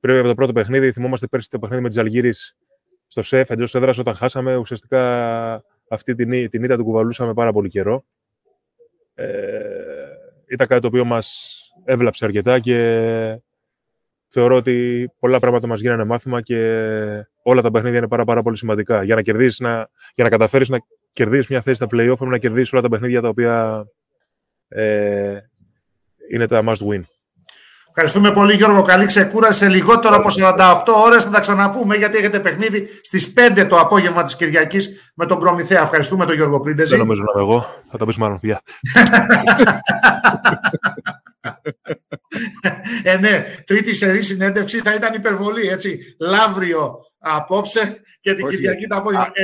πρέπει από το πρώτο παιχνίδι, θυμόμαστε πέρσι το παιχνίδι με τις Αλγύρε στο ΣΕΦ εντός έδρας όταν χάσαμε. Ουσιαστικά αυτή την, την ήττα του κουβαλούσαμε πάρα πολύ καιρό. Ε, ήταν κάτι το οποίο μας έβλαψε αρκετά και θεωρώ ότι πολλά πράγματα μας γίνανε μάθημα και όλα τα παιχνίδια είναι πάρα, πάρα πολύ σημαντικά. Για να, κερδίσεις, να, για να καταφέρεις να κερδίσεις μια θέση στα play-off, πρέπει να κερδίσεις όλα τα παιχνίδια τα οποία ε, είναι τα must win. Ευχαριστούμε πολύ Γιώργο. Καλή ξεκούραση. Σε λιγότερο από 48 ώρες θα τα ξαναπούμε γιατί έχετε παιχνίδι στις 5 το απόγευμα της Κυριακής με τον Προμηθέα. Ευχαριστούμε τον Γιώργο Πρίντεζη. Δεν νομίζω να είμαι εγώ. Θα τα πεις μάλλον. ε, ναι, τρίτη σερή συνέντευξη θα ήταν υπερβολή, έτσι. Λαύριο απόψε και την Κυριακή το απόγευμα. Ε,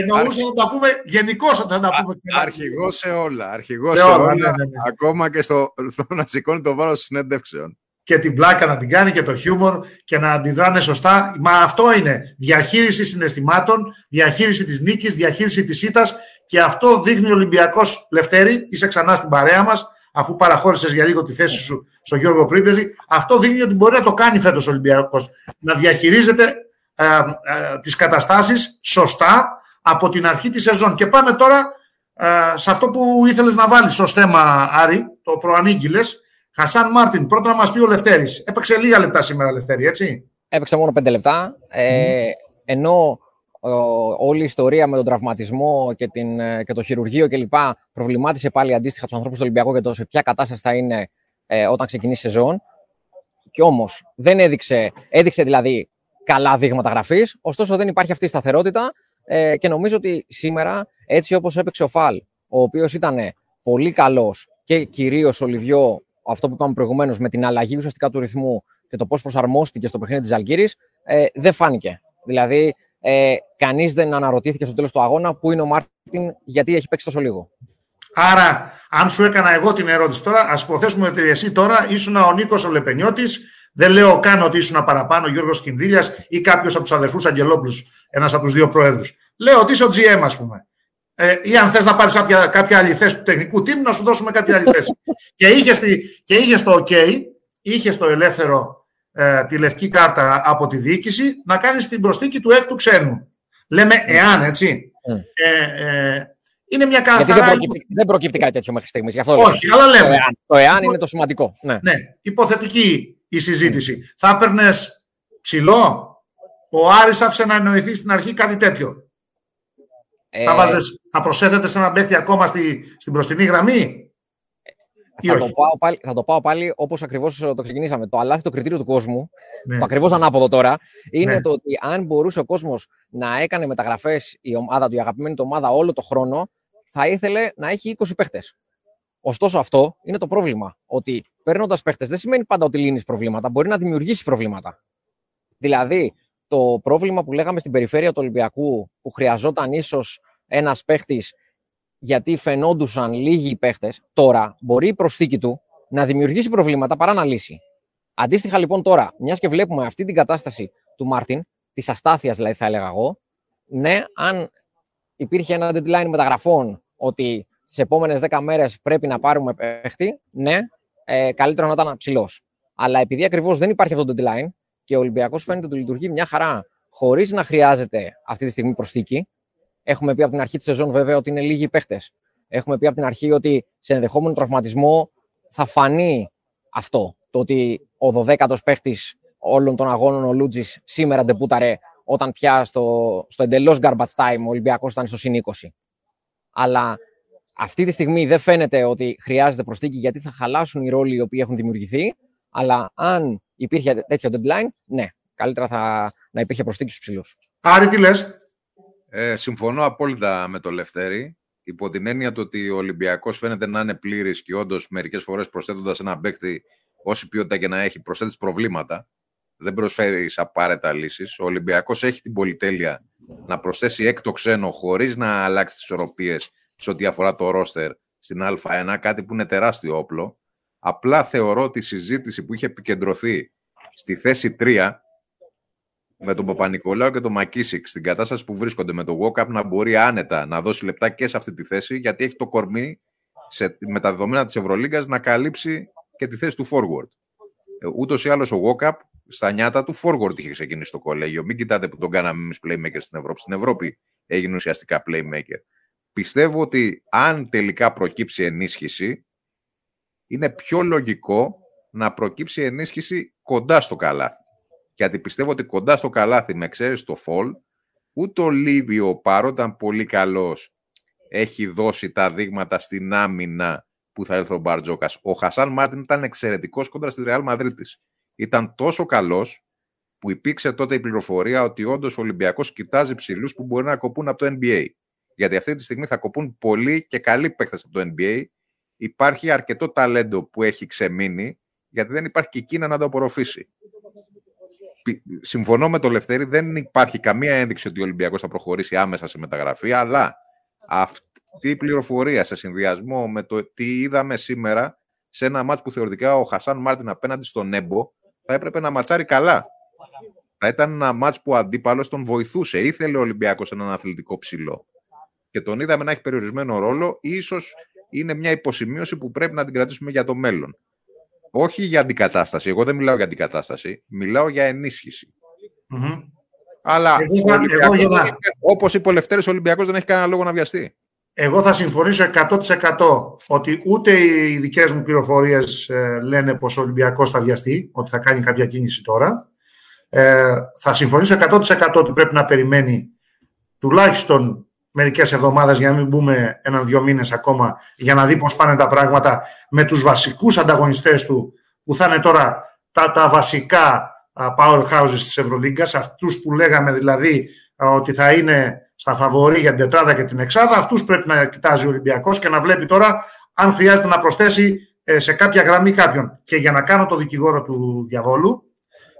εννοούσα να τα πούμε γενικώς όταν τα πούμε. Αρχηγός σε όλα. Αρχηγός σε, όλα. Ναι, ναι, ναι. Ακόμα και στο, στο να σηκώνει το βάρος συνέντευξεων. Και την πλάκα να την κάνει και το χιούμορ και να αντιδράνε σωστά. Μα αυτό είναι διαχείριση συναισθημάτων, διαχείριση της νίκης, διαχείριση της ήττας και αυτό δείχνει ο Ολυμπιακός Λευτέρη. Είσαι ξανά στην παρέα μας αφού παραχώρησες για λίγο τη θέση σου στον Γιώργο Πρίντεζη. Αυτό δείχνει ότι μπορεί να το κάνει φέτος ο Ολυμπιακός. Να διαχειρίζεται ε, ε, τις καταστάσεις σωστά από την αρχή της σεζόν. Και πάμε τώρα ε, σε αυτό που ήθελες να βάλεις ως θέμα, Άρη, το προανήγγειλες. Χασάν Μάρτιν, πρώτα να μας πει ο Λευτέρης. Έπαιξε λίγα λεπτά σήμερα, Λευτέρη, έτσι. Έπαιξε μόνο πέντε λεπτά. Ε, ενώ όλη η ιστορία με τον τραυματισμό και, την, και το χειρουργείο κλπ. προβλημάτισε πάλι αντίστοιχα τους ανθρώπους του Ολυμπιακού για το σε ποια κατάσταση θα είναι ε, όταν ξεκινήσει η σεζόν. Και όμως δεν έδειξε, έδειξε δηλαδή καλά δείγματα γραφής, ωστόσο δεν υπάρχει αυτή η σταθερότητα ε, και νομίζω ότι σήμερα, έτσι όπως έπαιξε ο Φαλ, ο οποίος ήταν πολύ καλός και κυρίως ο Λιβιό, αυτό που είπαμε προηγουμένως, με την αλλαγή ουσιαστικά του ρυθμού και το πώς προσαρμόστηκε στο παιχνίδι της Αλγύρης, ε, δεν φάνηκε. Δηλαδή, ε, κανείς δεν αναρωτήθηκε στο τέλος του αγώνα πού είναι ο Μάρτιν, γιατί έχει παίξει τόσο λίγο. Άρα, αν σου έκανα εγώ την ερώτηση τώρα, ας υποθέσουμε ότι εσύ τώρα ήσουν ο Νίκος ο Λεπενιώτης, δεν λέω καν ότι ήσουν παραπάνω ο Γιώργος Κινδύλιας ή κάποιος από τους αδερφούς Αγγελόπουλους, ένας από τους δύο πρόεδρους. Λέω ότι είσαι ο GM, ας πούμε. Ε, ή αν θες να πάρεις κάποια, κάποια άλλη θέση του τεχνικού team, να σου δώσουμε κάποια άλλη θέση. και είχες και είχες το OK, είχες το ελεύθερο ε, τη λευκή κάρτα από τη διοίκηση να κάνεις την προσθήκη του έκτου ξένου. Λέμε εάν, έτσι. Mm. Ε, ε, είναι μια καθαρά... Γιατί δεν προκύπτει, δεν προκύπτει κάτι τέτοιο μέχρι στιγμής. Όχι, αλλά λέμε. Το εάν, το εάν είναι το σημαντικό. Ναι. ναι. Υποθετική η συζήτηση. Mm. Θα έπαιρνες ψηλό; Ο Άρης άφησε να εννοηθεί στην αρχή κάτι τέτοιο. Ε... Θα, βάζες, θα προσέθετες σε ένα παίχτη ακόμα στη, στην μπροστινή γραμμή; Θα το, πάω πάλι, θα το πάω πάλι όπως ακριβώς το ξεκινήσαμε. Το αλάθη το κριτήριο του κόσμου, ναι. το ακριβώς ανάποδο τώρα, είναι ναι. το ότι αν μπορούσε ο κόσμος να έκανε μεταγραφές η ομάδα του, η αγαπημένη του ομάδα όλο το χρόνο, θα ήθελε να έχει 20 παίχτες. Ωστόσο, αυτό είναι το πρόβλημα. Ότι παίρνοντας παίχτες δεν σημαίνει πάντα ότι λύνεις προβλήματα. Μπορεί να δημιουργήσεις προβλήματα. Δηλαδή, το πρόβλημα που λέγαμε στην περιφέρεια του Ολυμπιακού, που χρειαζόταν ίσως ένας παίχτης γιατί φαινόντουσαν λίγοι παίχτες, τώρα μπορεί η προσθήκη του να δημιουργήσει προβλήματα παρά να λύσει. Αντίστοιχα, λοιπόν, τώρα, μιας και βλέπουμε αυτή την κατάσταση του Μάρτιν, της αστάθειας δηλαδή, θα έλεγα εγώ, ναι, αν υπήρχε ένα deadline μεταγραφών ότι στις επόμενες 10 μέρες πρέπει να πάρουμε παίχτη, ναι, ε, καλύτερο να ήταν ψηλός. Αλλά επειδή ακριβώς δεν υπάρχει αυτό το deadline και ο Ολυμπιακός φαίνεται ότι λειτουργεί μια χαρά χωρίς να χρειάζεται αυτή τη στιγμή προσθήκη, Έχουμε πει από την αρχή της σεζόν βέβαια ότι είναι λίγοι παίχτε. Έχουμε πει από την αρχή ότι σε ενδεχόμενο τραυματισμό θα φανεί αυτό. Το ότι ο 12ο παίχτη όλων των αγώνων, ο Λούτζης, σήμερα ντεπούταρε όταν πια στο, στο εντελώς garbage time ο Ολυμπιακός ήταν στο συν 20. Αλλά αυτή τη στιγμή δεν φαίνεται ότι χρειάζεται προσθήκη γιατί θα χαλάσουν οι ρόλοι οι οποίοι έχουν δημιουργηθεί. Αλλά αν υπήρχε τέτοιο deadline, ναι, καλύτερα θα, να υπήρχε προσθήκη στους ψηλούς. Άρη, τι λες; Ε, συμφωνώ απόλυτα με το Λευτέρη. Υπό την έννοια το ότι ο Ολυμπιακός φαίνεται να είναι πλήρης και όντως μερικές φορές προσθέτοντας ένα παίκτη όση ποιότητα και να έχει προσθέτεις προβλήματα. Δεν προσφέρει απαραίτητα λύσεις. Ο Ολυμπιακός έχει την πολυτέλεια να προσθέσει έκτο ξένο χωρίς να αλλάξει τις ισορροπίες σε ό,τι αφορά το ρόστερ στην Α1, κάτι που είναι τεράστιο όπλο. Απλά θεωρώ ότι η συζήτηση που είχε επικεντρωθεί στη θέση 3 με τον Παπα-Νικολάου και τον Μακίσικ στην κατάσταση που βρίσκονται με το walk να μπορεί άνετα να δώσει λεπτά και σε αυτή τη θέση, γιατί έχει το κορμί σε, με τα δεδομένα της Ευρωλίγκας να καλύψει και τη θέση του forward. Ε, Ούτως ή άλλως ο walk στα νιάτα του forward είχε ξεκινήσει το κολέγιο. Μην κοιτάτε που τον κάναμε εμείς playmaker στην Ευρώπη. Στην Ευρώπη έγινε ουσιαστικά playmaker. Πιστεύω ότι αν τελικά προκύψει ενίσχυση, είναι πιο λογικό να προκύψει ενίσχυση κοντά στο καλάθι γιατί πιστεύω ότι κοντά στο καλάθι με ξέρει το φολ, ούτε ο Λίβιο παρότι πολύ καλός έχει δώσει τα δείγματα στην άμυνα που θα έρθει ο Μπαρτζόκας. Ο Χασάν Μάρτιν ήταν εξαιρετικός κόντρα στη Ρεάλ Μαδρίτη. Ήταν τόσο καλός που υπήρξε τότε η πληροφορία ότι όντως ο Ολυμπιακός κοιτάζει ψηλούς που μπορεί να κοπούν από το NBA. Γιατί αυτή τη στιγμή θα κοπούν πολλοί και καλοί παίκτες από το NBA. Υπάρχει αρκετό ταλέντο που έχει ξεμείνει, γιατί δεν υπάρχει και εκείνα να το απορροφήσει συμφωνώ με το Λευτέρη, δεν υπάρχει καμία ένδειξη ότι ο Ολυμπιακός θα προχωρήσει άμεσα σε μεταγραφή, αλλά αυτή η πληροφορία σε συνδυασμό με το τι είδαμε σήμερα σε ένα μάτς που θεωρητικά ο Χασάν Μάρτιν απέναντι στον Έμπο θα έπρεπε να ματσάρει καλά. Θα ήταν ένα μάτς που ο αντίπαλος τον βοηθούσε. Ήθελε ο Ολυμπιακός έναν αθλητικό ψηλό. Και τον είδαμε να έχει περιορισμένο ρόλο. Ίσως είναι μια υποσημείωση που πρέπει να την κρατήσουμε για το μέλλον όχι για αντικατάσταση. Εγώ δεν μιλάω για αντικατάσταση. Μιλάω για ενισχυση Αλλά όπως είπε ο Λευτέρης, ο Ολυμπιακός δεν έχει κανένα λόγο να βιαστεί. Εγώ θα συμφωνήσω 100% ότι ούτε οι δικές μου πληροφορίες ε, λένε πως ο Ολυμπιακός θα βιαστεί, ότι θα κάνει κάποια κίνηση τώρα. Ε, θα συμφωνήσω 100% ότι πρέπει να περιμένει τουλάχιστον μερικές εβδομάδες, για να μην μπούμε έναν-δύο μήνες ακόμα, για να δει πώς πάνε τα πράγματα με τους βασικούς ανταγωνιστές του, που θα είναι τώρα τα, τα βασικά powerhouses της Ευρωλίγκας, αυτούς που λέγαμε δηλαδή ότι θα είναι στα φαβορή για την τετράδα και την εξάδα, αυτούς πρέπει να κοιτάζει ο Ολυμπιακός και να βλέπει τώρα αν χρειάζεται να προσθέσει ε, σε κάποια γραμμή κάποιον. Και για να κάνω το δικηγόρο του διαβόλου,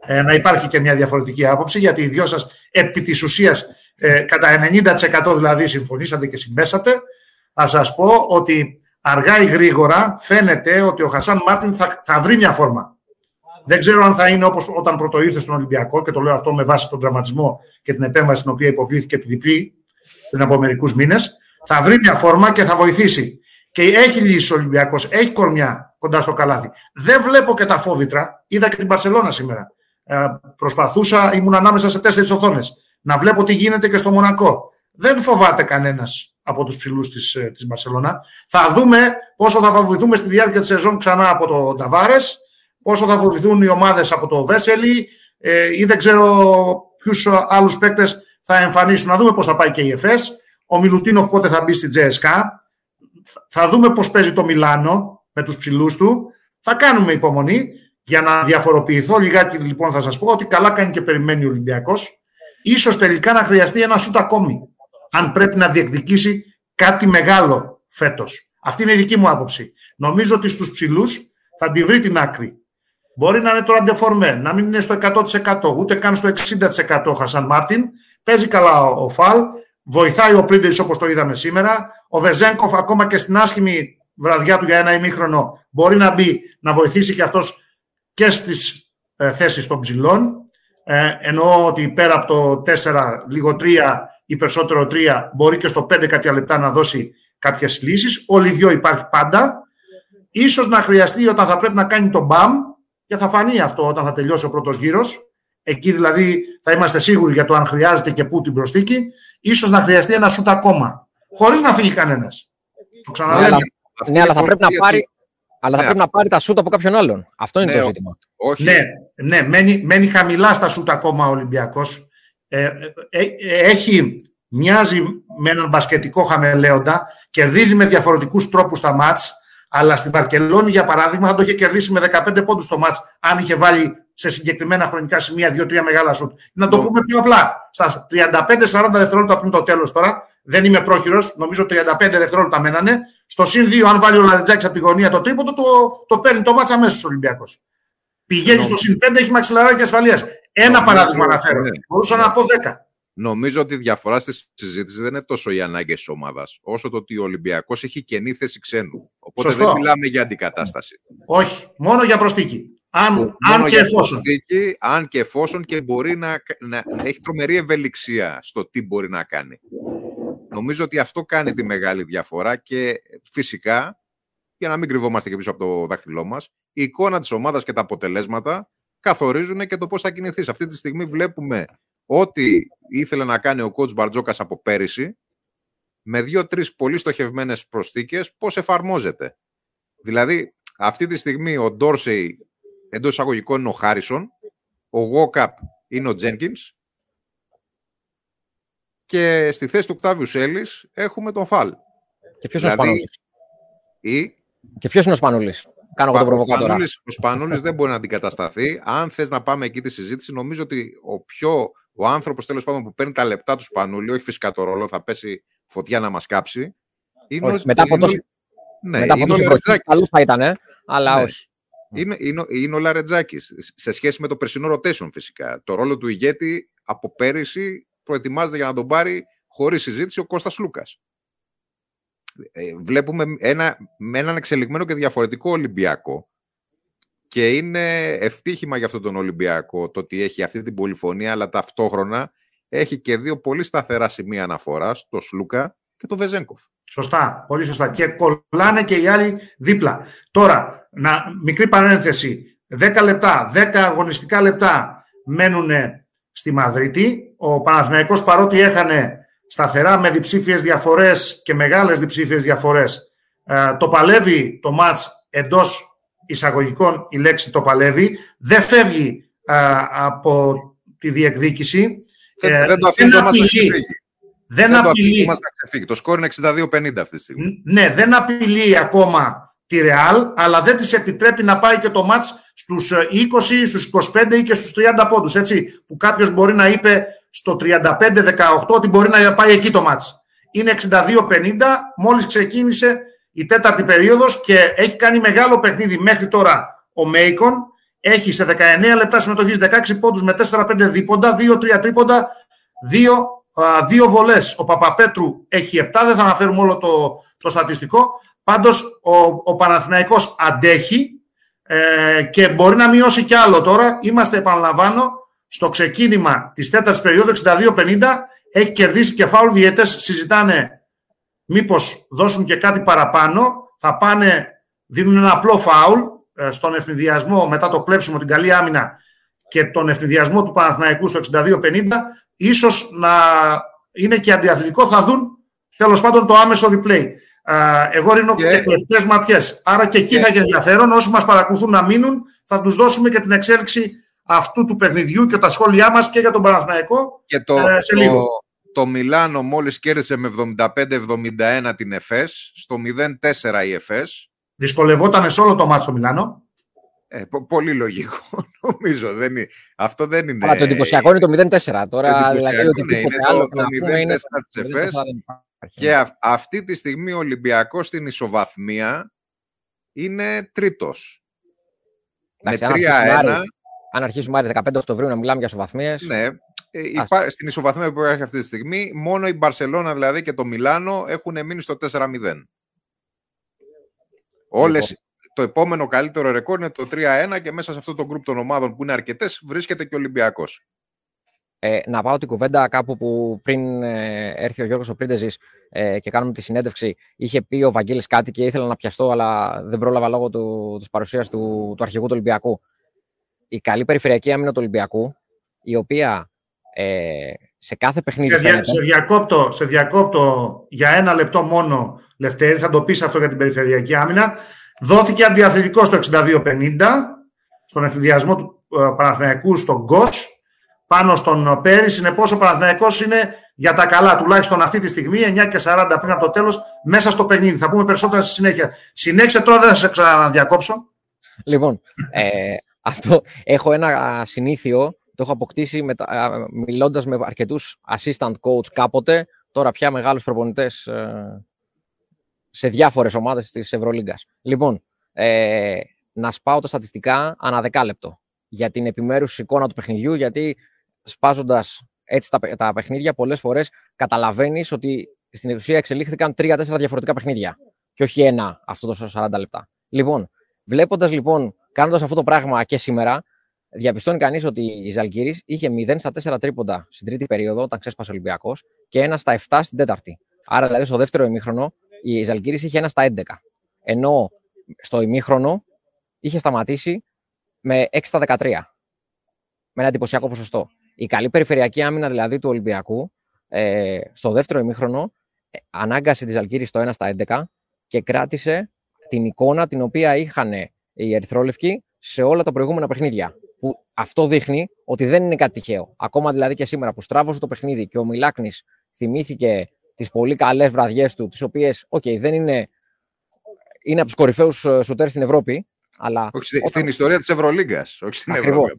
ε, να υπάρχει και μια διαφορετική άποψη, γιατί οι δυο σας επί της ουσίας ε, κατά 90% δηλαδή συμφωνήσατε και συμπέσατε, θα σας πω ότι αργά ή γρήγορα φαίνεται ότι ο Χασάν Μάρτιν θα, θα βρει μια φόρμα. Δεν ξέρω αν θα είναι όπως όταν πρώτο ήρθε στον Ολυμπιακό και το λέω αυτό με βάση τον τραυματισμό και την επέμβαση στην οποία υποβλήθηκε τη διπλή πριν από μερικούς μήνες. Θα βρει μια φόρμα και θα βοηθήσει. Και έχει λύσει ο Ολυμπιακός, έχει κορμιά κοντά στο καλάθι. Δεν βλέπω και τα φόβητρα. Είδα και την Παρσελώνα σήμερα. Ε, προσπαθούσα, ήμουν ανάμεσα σε τέσσερις οθόνες. Να βλέπω τι γίνεται και στο Μονακό. Δεν φοβάται κανένας από τους ψηλού της της Μπαρσελόνα. Θα δούμε πόσο θα βοηθούμε στη διάρκεια της σεζόν ξανά από τον Ταβάρες πόσο θα βοηθούν οι ομάδες από το Βέσελη ε, ή δεν ξέρω ποιους άλλους παίκτες θα εμφανίσουν. Να δούμε πώς θα πάει και η ΕΦΕΣ. Ο Μιλουτίνοφ πότε θα μπει στη Τζέσκα. Θα δούμε πώς παίζει το Μιλάνο με τους ψηλούς του. Θα κάνουμε υπομονή για να διαφοροποιηθώ λιγάκι λοιπόν θα σας πω ότι καλά κάνει και περιμένει ο Ολυμπιακός. Ίσως τελικά να χρειαστεί ένα σούτ ακόμη αν πρέπει να διεκδικήσει κάτι μεγάλο φέτος. Αυτή είναι η δική μου άποψη. Νομίζω ότι στους ψηλούς θα τη βρει την άκρη. Μπορεί να είναι τώρα ντεφορμέ, να μην είναι στο 100%, ούτε καν στο 60% ο Χασάν Μάρτιν. Παίζει καλά ο Φαλ, βοηθάει ο Πρίντερ όπως το είδαμε σήμερα. Ο Βεζέγκοφ, ακόμα και στην άσχημη βραδιά του για ένα ημίχρονο, μπορεί να μπει να βοηθήσει και αυτός και στις ε, θέσεις των ψηλών. Ε, εννοώ ότι πέρα από το 4, λίγο 3 ή περισσότερο 3, μπορεί και στο 5 κάποια λεπτά να δώσει κάποιες λύσεις. Ο Λιβιό υπάρχει πάντα. Ίσως να χρειαστεί όταν θα πρέπει να κάνει το μπαμ και θα φανεί αυτό όταν θα τελειώσει ο πρώτος γύρος. Εκεί δηλαδή θα είμαστε σίγουροι για το αν χρειάζεται και πού την προστίκη. Ίσως να χρειαστεί ένα σούτ ακόμα, χωρίς να φύγει κανένας. Το ξαναλέμε. Ναι, αλλά θα πρέπει να πάρει, αλλά θα ναι, πρέπει να πάρει τα σούτ από κάποιον άλλον. Αυτό είναι ναι, το ζήτημα. Όχι. Ναι, ναι μένει, μένει χαμηλά στα σούτ ακόμα ο Ολυμπιακός. Ε, ε, ε, έχει, μοιάζει με έναν μπασκετικό χαμελέοντα, κερδίζει με διαφορετικούς τρόπους τα μάτς, αλλά στην Βαρκελόνη, για παράδειγμα, θα το είχε κερδίσει με 15 πόντους το μάτς, αν είχε βάλει σε συγκεκριμένα χρονικά σημεία 2-3 μεγάλα σουτ. Να το πούμε πιο απλά. Στα 35-40 δευτερόλεπτα πριν το τέλος τώρα, δεν είμαι πρόχειρος, νομίζω 35 δευτερόλεπτα μένανε. Στο συν 2, αν βάλει ο Λαριτζάκης από τη γωνία το τρίποντο, το, το παίρνει το μάτσα αμέσως ο Ολυμπιακός. Πηγαίνει στο συν 5, έχει μαξιλαράκι ασφαλείας. Ένα παράδειγμα αναφέρω. Ναι. Μπορούσα να πω 10. Νομίζω ότι η διαφορά στη συζήτηση δεν είναι τόσο οι ανάγκες της ομάδας, όσο το ότι ο Ολυμπιακός έχει κενή θέση ξένου. Οπότε Σωστό. δεν μιλάμε για αντικατάσταση. Όχι, μόνο για προστίκη. Αν, αν και εφόσον. Προστίκη, αν και εφόσον και μπορεί να, να, να, έχει τρομερή ευελιξία στο τι μπορεί να κάνει. Νομίζω ότι αυτό κάνει τη μεγάλη διαφορά και φυσικά, για να μην κρυβόμαστε και πίσω από το δάχτυλό μας, η εικόνα της ομάδας και τα αποτελέσματα καθορίζουν και το πώς θα κινηθείς. Αυτή τη στιγμή βλέπουμε ό,τι ήθελε να κάνει ο coach Μπαρτζόκας από πέρυσι, με δύο-τρεις πολύ στοχευμένες προσθήκες, πώς εφαρμόζεται. Δηλαδή, αυτή τη στιγμή ο Ντόρσεϊ εντός εισαγωγικών είναι ο Χάρισον, ο Γόκαπ είναι ο Τζένκινς και στη θέση του Κτάβιου Σέλης έχουμε τον Φαλ. Και ποιος είναι ο δηλαδή, Σπανούλης; Και ποιος είναι ο Σπανούλης; Κάνω εγώ τον Ο Σπανούλης δεν μπορεί να αντικατασταθεί. Αν θες να πάμε εκεί τη συζήτηση, νομίζω ότι ο πιο ο άνθρωπος τέλος πάντων που παίρνει τα λεπτά του Σπανούλη, όχι φυσικά το ρόλο, θα πέσει φωτιά να μας κάψει. Είναι όχι, μετά από τόσο. Ναι, μετά από τόσο καλό θα ήταν, αλλά ναι. όχι. Είναι, είναι, είναι ο Λαρετζάκης. Σε σχέση με το περσινό rotation, φυσικά. Το ρόλο του ηγέτη από πέρυσι προετοιμάζεται για να τον πάρει χωρίς συζήτηση ο Κώστας Λούκας. Ε, βλέπουμε ένα, με έναν εξελιγμένο και διαφορετικό Ολυμπιακό και είναι ευτύχημα για αυτόν τον Ολυμπιακό το ότι έχει αυτή την πολυφωνία, αλλά ταυτόχρονα έχει και δύο πολύ σταθερά σημεία αναφοράς, το Σλούκα και το Βεζέγκοφ. Σωστά, πολύ σωστά. Και κολλάνε και οι άλλοι δίπλα. Τώρα, να, μικρή παρένθεση. 10 λεπτά, 10 αγωνιστικά λεπτά μένουν στη Μαδρίτη. Ο Παναθηναϊκός παρότι έχανε σταθερά με διψήφιες διαφορές και μεγάλες διψήφιες διαφορές, ε, το παλεύει το μάτς εντός εισαγωγικών η λέξη το παλεύει, δεν φεύγει από τη διεκδίκηση. Δεν, ε, δεν το αφήνει το δεν, δεν απειλεί. Το, το σκορ είναι 62-50 αυτή τη στιγμή. Ναι, δεν απειλεί ακόμα τη Ρεάλ, αλλά δεν της επιτρέπει να πάει και το μάτς στους 20, ε, στους 25 ή και στους 30 πόντους, έτσι, που κάποιος μπορεί να είπε στο 35-18 ότι μπορεί να πάει εκεί το μάτς. Είναι 62-50, μόλις ξεκίνησε η τέταρτη περίοδος και έχει κάνει μεγάλο παιχνίδι μέχρι τώρα ο Μέικον. Έχει σε 19 λεπτά συμμετοχής 16 πόντους με 4-5 δίποντα, 2-3 τρίποντα, 2, 2 βολές. Ο Παπαπέτρου έχει 7, δεν θα αναφέρουμε όλο το, το στατιστικό. Πάντως ο, ο Παναθηναϊκός αντέχει ε, και μπορεί να μειώσει κι άλλο τώρα. Είμαστε, επαναλαμβάνω, στο ξεκίνημα της τέταρτης περίοδου 62-50 έχει κερδίσει και φάουλ διαιτές συζητάνε μήπως δώσουν και κάτι παραπάνω θα πάνε, δίνουν ένα απλό φάουλ ε, στον ευνηδιασμό μετά το κλέψιμο την καλή άμυνα και τον ευνηδιασμό του Παναθηναϊκού στο 62-50 ίσως να είναι και αντιαθλητικό θα δουν τέλος πάντων το άμεσο replay εγώ ρίχνω και, και τελευταίες ματιές άρα και εκεί θα έχει ενδιαφέρον όσοι μας παρακολουθούν να μείνουν θα τους δώσουμε και την εξέλιξη αυτού του παιχνιδιού και τα σχόλιά μας και για τον Παναθηναϊκό και το, ε, σε λίγο. Το, το Μιλάνο μόλις κέρδισε με 75-71 την ΕΦΕΣ, στο 0-4 η ΕΦΕΣ. Δυσκολευόταν σε όλο το μάτι στο Μιλάνο. Ε, πολύ λογικό, νομίζω. Δεν είναι, αυτό δεν είναι... Αλλά το εντυπωσιακό είναι το 0-4. Τώρα, δηλαδή, ότι είναι, είναι το, το 0-4 της ΕΦΕΣ. Και α, αυτή τη στιγμή ο Ολυμπιακός στην ισοβαθμία είναι τρίτος. Με 3-1 αν αρχίσουμε άρη 15 Οκτωβρίου να μιλάμε για ισοβαθμίες. Ναι. Ε, υπά... Στην ισοβαθμία που έχει αυτή τη στιγμή, μόνο η Μπαρσελόνα δηλαδή και το Μιλάνο έχουν μείνει στο 4-0. Όλες, λοιπόν. Το επόμενο καλύτερο ρεκόρ είναι το 3-1 και μέσα σε αυτό το γκρουπ των ομάδων που είναι αρκετές βρίσκεται και ο Ολυμπιακός. Ε, να πάω την κουβέντα κάπου που πριν ε, έρθει ο Γιώργος ο Πρίντεζης ε, και κάνουμε τη συνέντευξη είχε πει ο Βαγγέλης κάτι και ήθελα να πιαστώ αλλά δεν πρόλαβα λόγω του, της παρουσίας του, του αρχηγού του Ολυμπιακού η καλή περιφερειακή άμυνα του Ολυμπιακού, η οποία ε, σε κάθε παιχνίδι. Σε, δια, σε, διακόπτω, σε διακόπτω για ένα λεπτό μόνο, Λευτέρη, θα το πεις αυτό για την περιφερειακή άμυνα. Δόθηκε αντιαθλητικό στο 62-50, στον εφηδιασμό του ε, Παναθηναϊκού στον Γκοτς, πάνω στον Πέρι. Συνεπώς, ο Παναθηναϊκός είναι για τα καλά, τουλάχιστον αυτή τη στιγμή, 9 και 40 πριν από το τέλος, μέσα στο παιχνίδι. Θα πούμε περισσότερα στη συνέχεια. Συνέχισε τώρα, δεν θα σε ξαναδιακόψω. Λοιπόν, ε, αυτό έχω ένα συνήθιο, το έχω αποκτήσει με, μιλώντας με αρκετούς assistant coach κάποτε, τώρα πια μεγάλους προπονητές ε, σε διάφορες ομάδες της Ευρωλίγκας. Λοιπόν, ε, να σπάω τα στατιστικά ανά δεκάλεπτο για την επιμέρους εικόνα του παιχνιδιού, γιατί σπάζοντας έτσι τα, τα παιχνίδια, πολλές φορές καταλαβαίνεις ότι στην ουσία εξελίχθηκαν τρία-τέσσερα διαφορετικά παιχνίδια και όχι ένα αυτό το 40 λεπτά. Λοιπόν, βλέποντας λοιπόν Κάνοντας αυτό το πράγμα και σήμερα, διαπιστώνει κανείς ότι η Ζαλγκύρη είχε 0 στα 4 τρίποντα στην τρίτη περίοδο, όταν ξέσπασε ο Ολυμπιακός, και 1 στα 7 στην τέταρτη. Άρα, δηλαδή, στο δεύτερο ημίχρονο, η Ζαλγκύρης είχε 1 στα 11. Ενώ στο ημίχρονο είχε σταματήσει με 6 στα 13. Με ένα εντυπωσιακό ποσοστό. Η καλή περιφερειακή άμυνα δηλαδή του Ολυμπιακού ε, στο δεύτερο ημίχρονο ε, ανάγκασε τη Ζαλγκύρη στο 1 στα 11 και κράτησε την εικόνα την οποία είχαν οι Ερυθρόλευκοι σε όλα τα προηγούμενα παιχνίδια. Που αυτό δείχνει ότι δεν είναι κάτι τυχαίο. Ακόμα δηλαδή και σήμερα που στράβωσε το παιχνίδι και ο Μιλάκνης θυμήθηκε τις πολύ καλές βραδιές του, τις οποίες, οκ, δεν είναι. Είναι από τους κορυφαίους ε, σουτέρ στην Ευρώπη. Αλλά όχι όταν... στην ιστορία της Ευρωλίγκας, όχι στην Ευρώπη.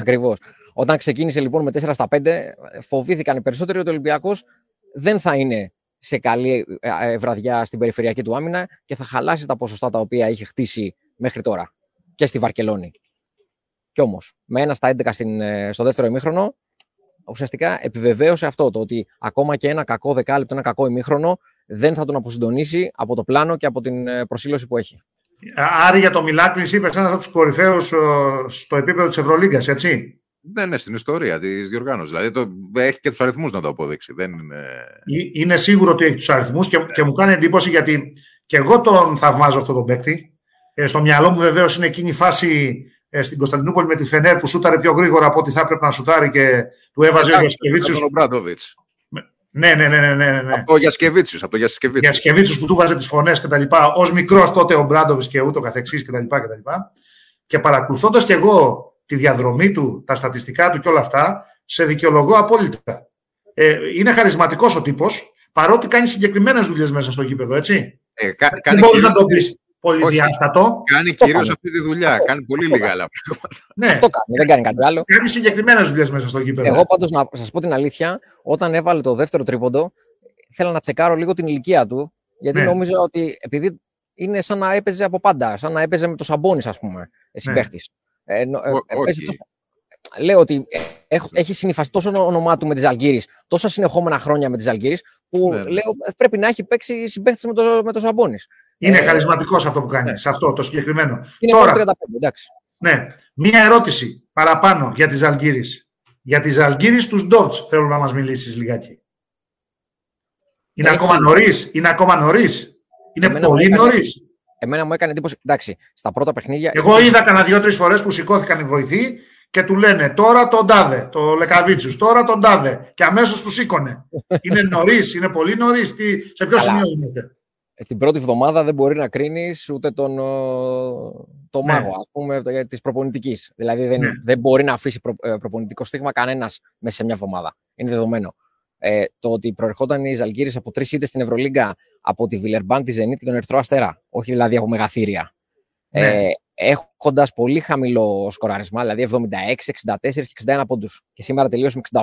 Ακριβώς. Όταν ξεκίνησε λοιπόν με 4 στα 5, φοβήθηκαν οι περισσότεροι ότι ο Ολυμπιακός δεν θα είναι σε καλή ε, ε, βραδιά στην περιφερειακή του άμυνα και θα χαλάσει τα ποσοστά τα οποία είχε χτίσει μέχρι τώρα και στη Βαρκελόνη. Κι όμως, με ένα στα 11 στην, ε, στο δεύτερο ημίχρονο, ουσιαστικά επιβεβαίωσε αυτό το ότι ακόμα και ένα κακό δεκάλεπτο, ένα κακό ημίχρονο δεν θα τον αποσυντονίσει από το πλάνο και από την ε, προσήλωση που έχει. Άρη για το Μιλάκλη, είπες ένας από τους κορυφαίους στο επίπεδο της Ευρωλίγκας, έτσι; Ναι, ναι, στην ιστορία της διοργάνωσης. Δηλαδή το, έχει και τους αριθμούς να το αποδείξει. Δεν είναι... είναι σίγουρο ότι έχει τους αριθμούς και, και μου κάνει εντύπωση γιατί και εγώ τον θαυμάζω αυτόν τον παίκτη. Ε, στο μυαλό μου βεβαίως είναι εκείνη η φάση ε, στην Κωνσταντινούπολη με τη Φενέρ που σούταρε πιο γρήγορα από ό,τι θα έπρεπε να σουτάρει και του έβαζε ο Γιασκεβίτσιος. Ναι, ναι, ναι, ναι, ναι, ναι. Από Γιασκεβίτσιου. Από Γιασκεβίτσιου που του βάζε τις φωνές κτλ. Ω μικρός τότε ο Μπράντοβιτ και ούτω καθεξής κτλ. Και, και παρακολουθώντας και εγώ τη διαδρομή του, τα στατιστικά του και όλα αυτά, σε δικαιολογώ απόλυτα. Ε, είναι χαρισματικός ο τύπος, παρότι κάνει συγκεκριμένες δουλειές μέσα στο γήπεδο, έτσι. Ε, κα, δεν μπορείς να το πεις πολυδιάστατο. Κάνει κυρίως αυτή τη δουλειά. Κάνει πολύ λίγα άλλα πράγματα. Ναι. Αυτό κάνει, δεν κάνει κάτι άλλο. Κάνει συγκεκριμένες δουλειές μέσα στο γήπεδο. Εγώ πάντως να σας πω την αλήθεια, όταν έβαλε το δεύτερο τρίποντο, θέλω να τσεκάρω λίγο την ηλικία του. Γιατί ναι. νόμιζα ότι επειδή είναι σαν να έπαιζε από πάντα, σαν να έπαιζε με το Σαμπόνι, ας πούμε, συμπαίχτης. Ναι. Ε, ε, τόσο... Λέω ότι έχει συνειφαστεί τόσο όνομά του με τις Αλγύρε, τόσα συνεχόμενα χρόνια με τις Αλγύρε, που ναι, ναι. λέω πρέπει να έχει παίξει συμπαίχτης με το, με το Σαμπόνις. Είναι ε, χαρισματικός αυτό που κάνει, ναι. σε αυτό το συγκεκριμένο. Είναι Τώρα, 35, εντάξει. Ναι. Μία ερώτηση παραπάνω για τις Αλγύρε. Για τις Αλγύρε τους Ντότς θέλω να μας μιλήσεις λιγάκι. Είναι ακόμα νωρίς. Είναι ακόμα νωρίς. Είναι Εμένα πολύ νωρίς. Εμένα μου έκανε εντύπωση. Εντάξει, στα πρώτα παιχνίδια. Εγώ είδα κανένα δύο-τρεις φορές που σηκώθηκαν οι βοηθοί και του λένε τώρα τον τάδε, το Λεκαβίτσιους, τώρα τον τάδε. Και αμέσως τους σήκωνε. είναι νωρίς, είναι πολύ νωρίς. Σε ποιο σημείο είμαστε στην πρώτη εβδομάδα δεν μπορεί να κρίνεις ούτε τον το ναι. μάγο, ας πούμε, της προπονητικής. Δηλαδή δεν, ναι. δεν μπορεί να αφήσει προ, ε, προπονητικό στίγμα κανένας μέσα σε μια εβδομάδα. Είναι δεδομένο. Ε, το ότι προερχόταν η Ζαλγκύρη από τρεις ήττες στην Ευρωλίγκα από τη Βιλερμπάν, τη Ζενίτη και τον Ερυθρό Αστέρα. Όχι δηλαδή από μεγαθύρια. Ναι. Ε, Έχοντας πολύ χαμηλό σκοράρισμα, δηλαδή 76, 64 και 61 πόντους. Και σήμερα τελείωσε με 68.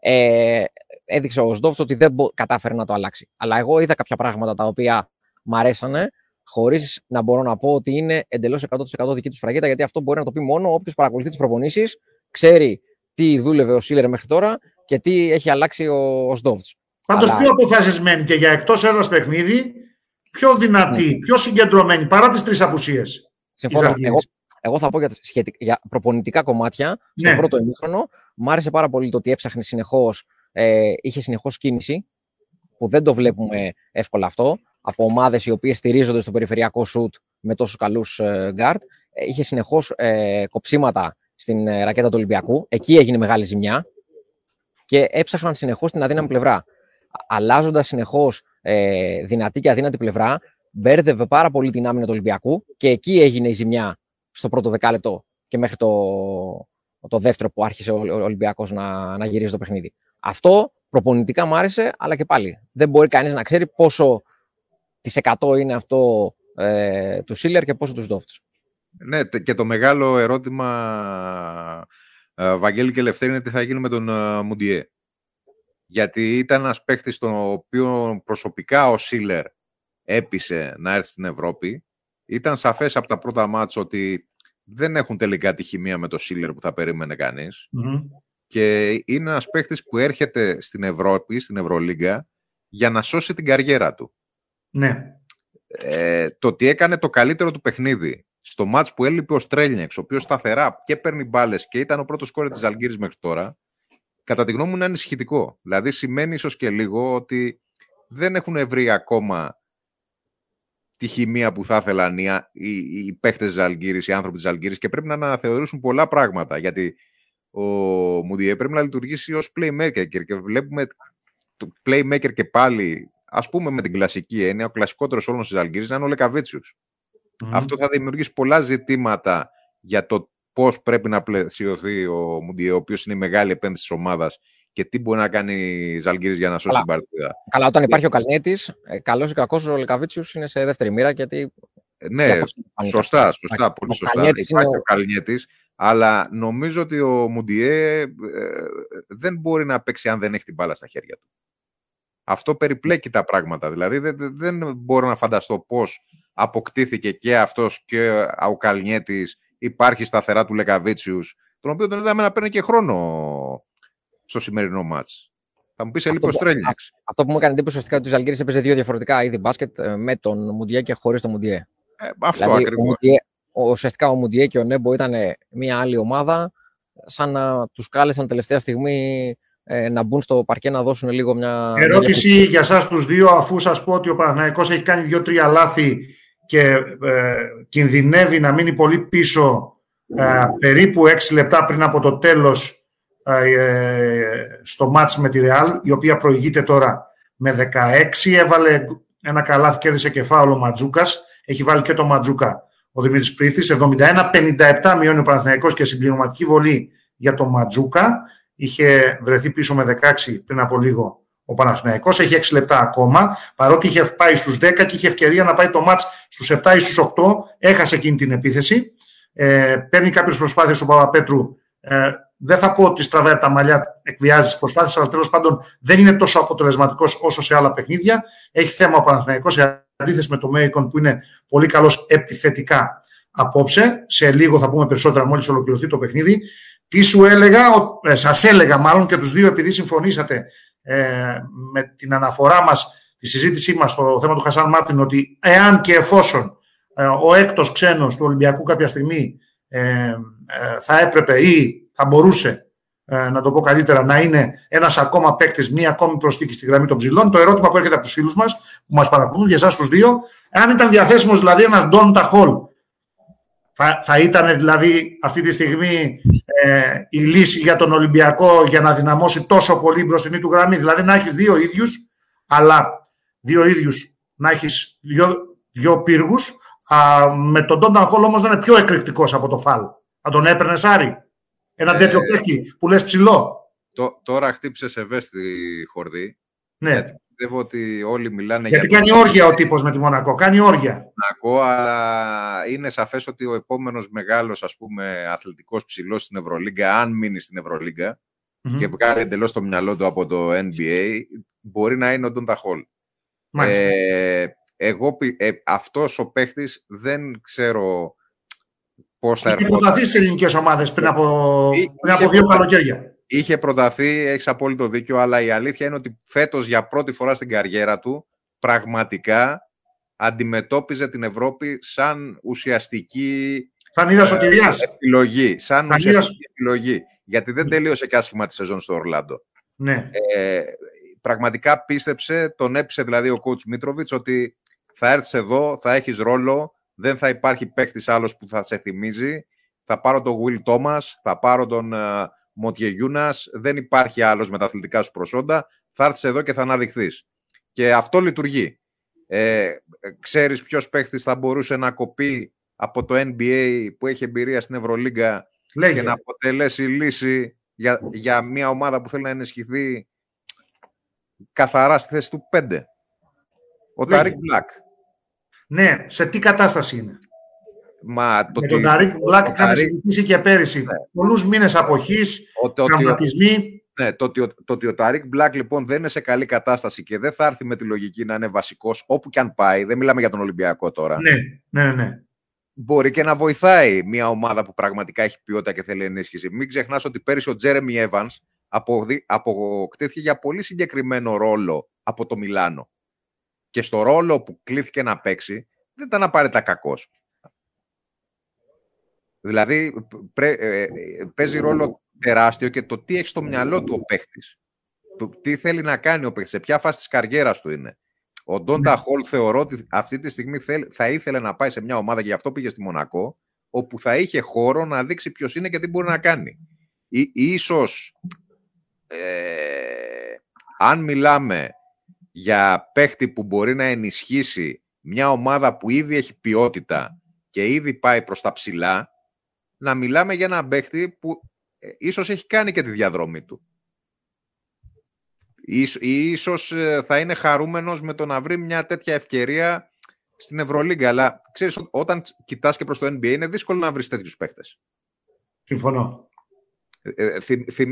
Ε, έδειξε ο Σντόφς ότι δεν κατάφερε να το αλλάξει. Αλλά εγώ είδα κάποια πράγματα τα οποία μ' αρέσανε, χωρίς να μπορώ να πω ότι είναι εντελώς 100% δική τους φραγίδα, γιατί αυτό μπορεί να το πει μόνο όποιος παρακολουθεί τις προπονήσεις, ξέρει τι δούλευε ο Σίλερ μέχρι τώρα και τι έχει αλλάξει ο, ο Σντόφς. Πάντως Αλλά... πιο αποφασισμένη και για εκτός έδρας παιχνίδι, πιο δυνατή, ναι. πιο συγκεντρωμένη παρά τις τρεις απουσίες. Συμφωνώ. Εγώ, εγώ θα πω για, σχετικά, για προπονητικά κομμάτια στο ναι. πρώτο ημίχρονο. Μ' άρεσε πάρα πολύ το ότι έψαχνε συνεχώς ε, είχε συνεχώς κίνηση, που δεν το βλέπουμε εύκολα αυτό, από ομάδες οι οποίες στηρίζονται στο περιφερειακό σουτ με τόσους καλούς ε, γκάρτ. Ε, είχε συνεχώς ε, κοψίματα στην ε, ρακέτα του Ολυμπιακού. Εκεί έγινε μεγάλη ζημιά και έψαχναν συνεχώς την αδύναμη πλευρά. Αλλάζοντας συνεχώς ε, δυνατή και αδύνατη πλευρά, μπέρδευε πάρα πολύ την άμυνα του Ολυμπιακού και εκεί έγινε η ζημιά στο πρώτο δεκάλεπτο και μέχρι το, το δεύτερο που άρχισε ο Ολυμπιακός να, να γυρίζει το παιχνίδι. Αυτό προπονητικά μου άρεσε, αλλά και πάλι δεν μπορεί κανείς να ξέρει πόσο τη 100 είναι αυτό ε, του Σίλερ και πόσο τους Ντόφτς. Ναι, και το μεγάλο ερώτημα, ε, Βαγγέλη και Ελευθέρη, είναι τι θα γίνει με τον ε, Μουντιέ. Γιατί ήταν ένας παίχτη τον οποίο προσωπικά ο Σίλερ έπεισε να έρθει στην Ευρώπη. Ήταν σαφές από τα πρώτα μάτς ότι δεν έχουν τελικά τη χημεία με τον Σίλερ που θα περίμενε και είναι ένας παίχτης που έρχεται στην Ευρώπη, στην Ευρωλίγκα, για να σώσει την καριέρα του. Ναι. Ε, το ότι έκανε το καλύτερο του παιχνίδι στο μάτς που έλειπε ο Στρέλνιεξ, ο οποίος σταθερά και παίρνει μπάλες και ήταν ο πρώτος κόρη της Αλγύρης μέχρι τώρα, κατά τη γνώμη μου είναι ανησυχητικό. Δηλαδή σημαίνει ίσως και λίγο ότι δεν έχουν βρει ακόμα τη χημεία που θα ήθελαν οι, οι, οι παίχτες της Αλγύρης, οι άνθρωποι της Αλγύρης και πρέπει να αναθεωρήσουν πολλά πράγματα γιατί ο Μουντιέ πρέπει να λειτουργήσει ως playmaker και βλέπουμε το playmaker και πάλι ας πούμε με την κλασική έννοια ο κλασικότερος όλων στις Αλγύρες να είναι ο Λεκαβίτσιους. Αυτό θα δημιουργήσει πολλά ζητήματα για το πώς πρέπει να πλαισιωθεί ο Μουντιέ ο οποίος είναι η μεγάλη επένδυση της ομάδας και τι μπορεί να κάνει η Ζαλγκύρη για να σώσει την παρτίδα. Καλά, όταν υπάρχει ο Καλνέτη, ε, καλός ή κακός ο Λεκαβίτσιου είναι σε δεύτερη μοίρα. Γιατί... Ε, ναι, σωστά, σωστά, πολύ σωστά. Υπάρχει ο Καλνέτη, αλλά νομίζω ότι ο Μουντιέ ε, δεν μπορεί να παίξει αν δεν έχει την μπάλα στα χέρια του. Αυτό περιπλέκει τα πράγματα. Δηλαδή δεν, δεν μπορώ να φανταστώ πώς αποκτήθηκε και αυτός και ο Καλνιέτης υπάρχει σταθερά του Λεκαβίτσιους, τον οποίο τον είδαμε να παίρνει και χρόνο στο σημερινό μάτς. Θα μου πεις σε λίγο Στρέλνιαξ. Αυτό που μου έκανε εντύπωση ουσιαστικά ότι ο Ζαλγκύρη έπαιζε δύο διαφορετικά είδη μπάσκετ ε, με τον Μουντιέ και χωρίς τον Μουντιέ. Ε, αυτό δηλαδή, ακριβώς ουσιαστικά ο Μουντιέ και ο Νέμπο ήταν μια άλλη ομάδα, σαν να τους κάλεσαν τελευταία στιγμή ε, να μπουν στο παρκέ να δώσουν λίγο μια. Ερώτηση μια... για εσά τους δύο, αφού σας πω ότι ο Παναναϊκός έχει κάνει δύο-τρία λάθη και ε, κινδυνεύει να μείνει πολύ πίσω ε, περίπου έξι λεπτά πριν από το τέλος ε, στο μάτς με τη Ρεάλ, η οποία προηγείται τώρα με 16. Έβαλε ένα καλάθι, κέρδισε κεφάλαιο ο Ματζούκας. Έχει βάλει και το Ματζούκα ο Δημήτρης Πρίθη. 71-57 μειώνει ο Παναθηναϊκός και συμπληρωματική βολή για τον Ματζούκα. είχε βρεθεί πίσω με 16 πριν από λίγο ο Παναθηναϊκός. Έχει 6 λεπτά ακόμα, παρότι είχε πάει στους 10 και είχε ευκαιρία να πάει το μάτς στους 7 ή στους 8, έχασε εκείνη την επίθεση. Ε, παίρνει κάποιες προσπάθειες ο Παπαπέτρου. Ε, δεν θα πω ότι στραβάει τα μαλλιά, εκβιάζει τις προσπάθειες, αλλά τέλος πάντων δεν είναι τόσο αποτελεσματικός όσο σε άλλα παιχνίδια. Έχει θέμα ο Παναθηναϊκός σε αντίθεση με το Μέικον που είναι πολύ καλός επιθετικά απόψε. Σε λίγο θα πούμε περισσότερα μόλις ολοκληρωθεί το παιχνίδι. Τι σου έλεγα, ε, σας έλεγα μάλλον και τους δύο επειδή συμφωνήσατε ε, με την αναφορά μας, τη συζήτησή μας στο θέμα του Χασάν Μάρτιν ότι εάν και εφόσον ε, ο έκτος ξένος του Ολυμπιακού κάποια στιγμή ε, ε, θα έπρεπε ή θα μπορούσε να το πω καλύτερα, να είναι ένας ακόμα παίκτης, μία ακόμη προσθήκη στη γραμμή των ψηλών. Το ερώτημα που έρχεται από τους φίλους μας, που μας παρακολουθούν, για εσάς τους δύο, αν ήταν διαθέσιμος δηλαδή ένας Ντόν Ταχόλ, θα, θα ήταν δηλαδή αυτή τη στιγμή ε, η λύση για τον Ολυμπιακό για να δυναμώσει τόσο πολύ μπροστινή του γραμμή; Δηλαδή να έχεις δύο ίδιους, αλλά δύο ίδιους να έχεις δύο, δύο πύργους. Με τον Ντόνταν Χολ όμως να είναι πιο εκρηκτικός από το φάλ. Θα τον έπαιρνες Σάρι. Ένα ε, τέτοιο παίχτη που λες ψηλό. τώρα χτύπησες ευαίσθητη χορδή. Ναι πιστεύω ότι όλοι μιλάνε Γιατί για... κάνει όργια ο τύπος με τη Μονακό, κάνει όργια. Μονακό, αλλά είναι σαφές ότι ο επόμενος μεγάλος ας πούμε αθλητικός ψηλός στην Ευρωλίγκα, αν μείνει στην ευρωλιγκα και βγάλει εντελώς το μυαλό του από το NBA, μπορεί να είναι ο Ντόντα Χολ. Ε, εγώ, ε, αυτός ο παίχτης δεν ξέρω πώς θα έρχεται. Είχε προταθεί σε ελληνικές ομάδες πριν από, πριν από δύο καλοκαίρια. Είχε προταθεί, έχεις απόλυτο δίκιο, αλλά η αλήθεια είναι ότι φέτος για πρώτη φορά στην καριέρα του πραγματικά αντιμετώπιζε την Ευρώπη σαν ουσιαστική σαν είδα ε, επιλογή. Σαν, σαν ουσιαστική επιλογή. Γιατί δεν τελείωσε και άσχημα τη σεζόν στο Ορλάντο. Ναι. Ε, πραγματικά πίστεψε, τον έπεισε δηλαδή ο coach Μίτροβιτς ότι θα έρθεις εδώ, θα έχεις ρόλο, δεν θα υπάρχει παίκτης άλλος που θα σε θυμίζει. Θα πάρω τον Will Thomas, θα πάρω τον ε, Μοτιεγιούνα, δεν υπάρχει άλλος με τα αθλητικά σου προσόντα. Θα έρθεις εδώ και θα αναδειχθείς. Και αυτό λειτουργεί. Ε, ξέρεις ποιος παίχτης θα μπορούσε να κοπεί από το NBA που έχει εμπειρία στην Ευρωλίγκα και να αποτελέσει λύση για, για μια ομάδα που θέλει να ενισχυθεί καθαρά στη θέση του 5. Ο Ταρίκ Μπλακ. Ναι, σε τι κατάσταση είναι; Μα, το με τον Ταρίκ Μπλακ είχαμε συζητήσει και πέρυσι. Ναι. Πολλούς μήνες αποχής, τραυματισμοί. Ναι, το ότι, το ότι ο Ταρίκ Μπλακ λοιπόν δεν είναι σε καλή κατάσταση και δεν θα έρθει με τη λογική να είναι βασικός όπου και αν πάει, δεν μιλάμε για τον Ολυμπιακό τώρα. Ναι, ναι, ναι. Μπορεί και να βοηθάει μια ομάδα που πραγματικά έχει ποιότητα και θέλει ενίσχυση. Μην ξεχνάς ότι πέρυσι ο Τζέρεμι Evans αποκτήθηκε για πολύ συγκεκριμένο ρόλο από το Μιλάνο. Και στο ρόλο που κλήθηκε να παίξει δεν ήταν απαραίτητα κακός. Δηλαδή, πρέ, ε, ε, παίζει ρόλο τεράστιο και το τι έχει στο μυαλό του ο παίχτης. Τι θέλει να κάνει ο παίχτης, σε ποια φάση της καριέρας του είναι. Ο Ντόντα ναι. Χολ θεωρώ ότι αυτή τη στιγμή θα ήθελε να πάει σε μια ομάδα και γι' αυτό πήγε στη Μονακό, όπου θα είχε χώρο να δείξει ποιος είναι και τι μπορεί να κάνει. Ή, ίσως, ε, αν μιλάμε για παίχτη που μπορεί να ενισχύσει μια ομάδα που ήδη έχει ποιότητα και ήδη πάει προς τα ψηλά, να μιλάμε για έναν παίχτη που ε, ίσως έχει κάνει και τη διαδρομή του. Ίσως ε, θα είναι χαρούμενος με το να βρει μια τέτοια ευκαιρία στην Ευρωλίγκα. Αλλά ξέρεις, όταν κοιτάς και προς το NBA είναι δύσκολο να βρεις τέτοιους παίχτες. Συμφωνώ. Ε,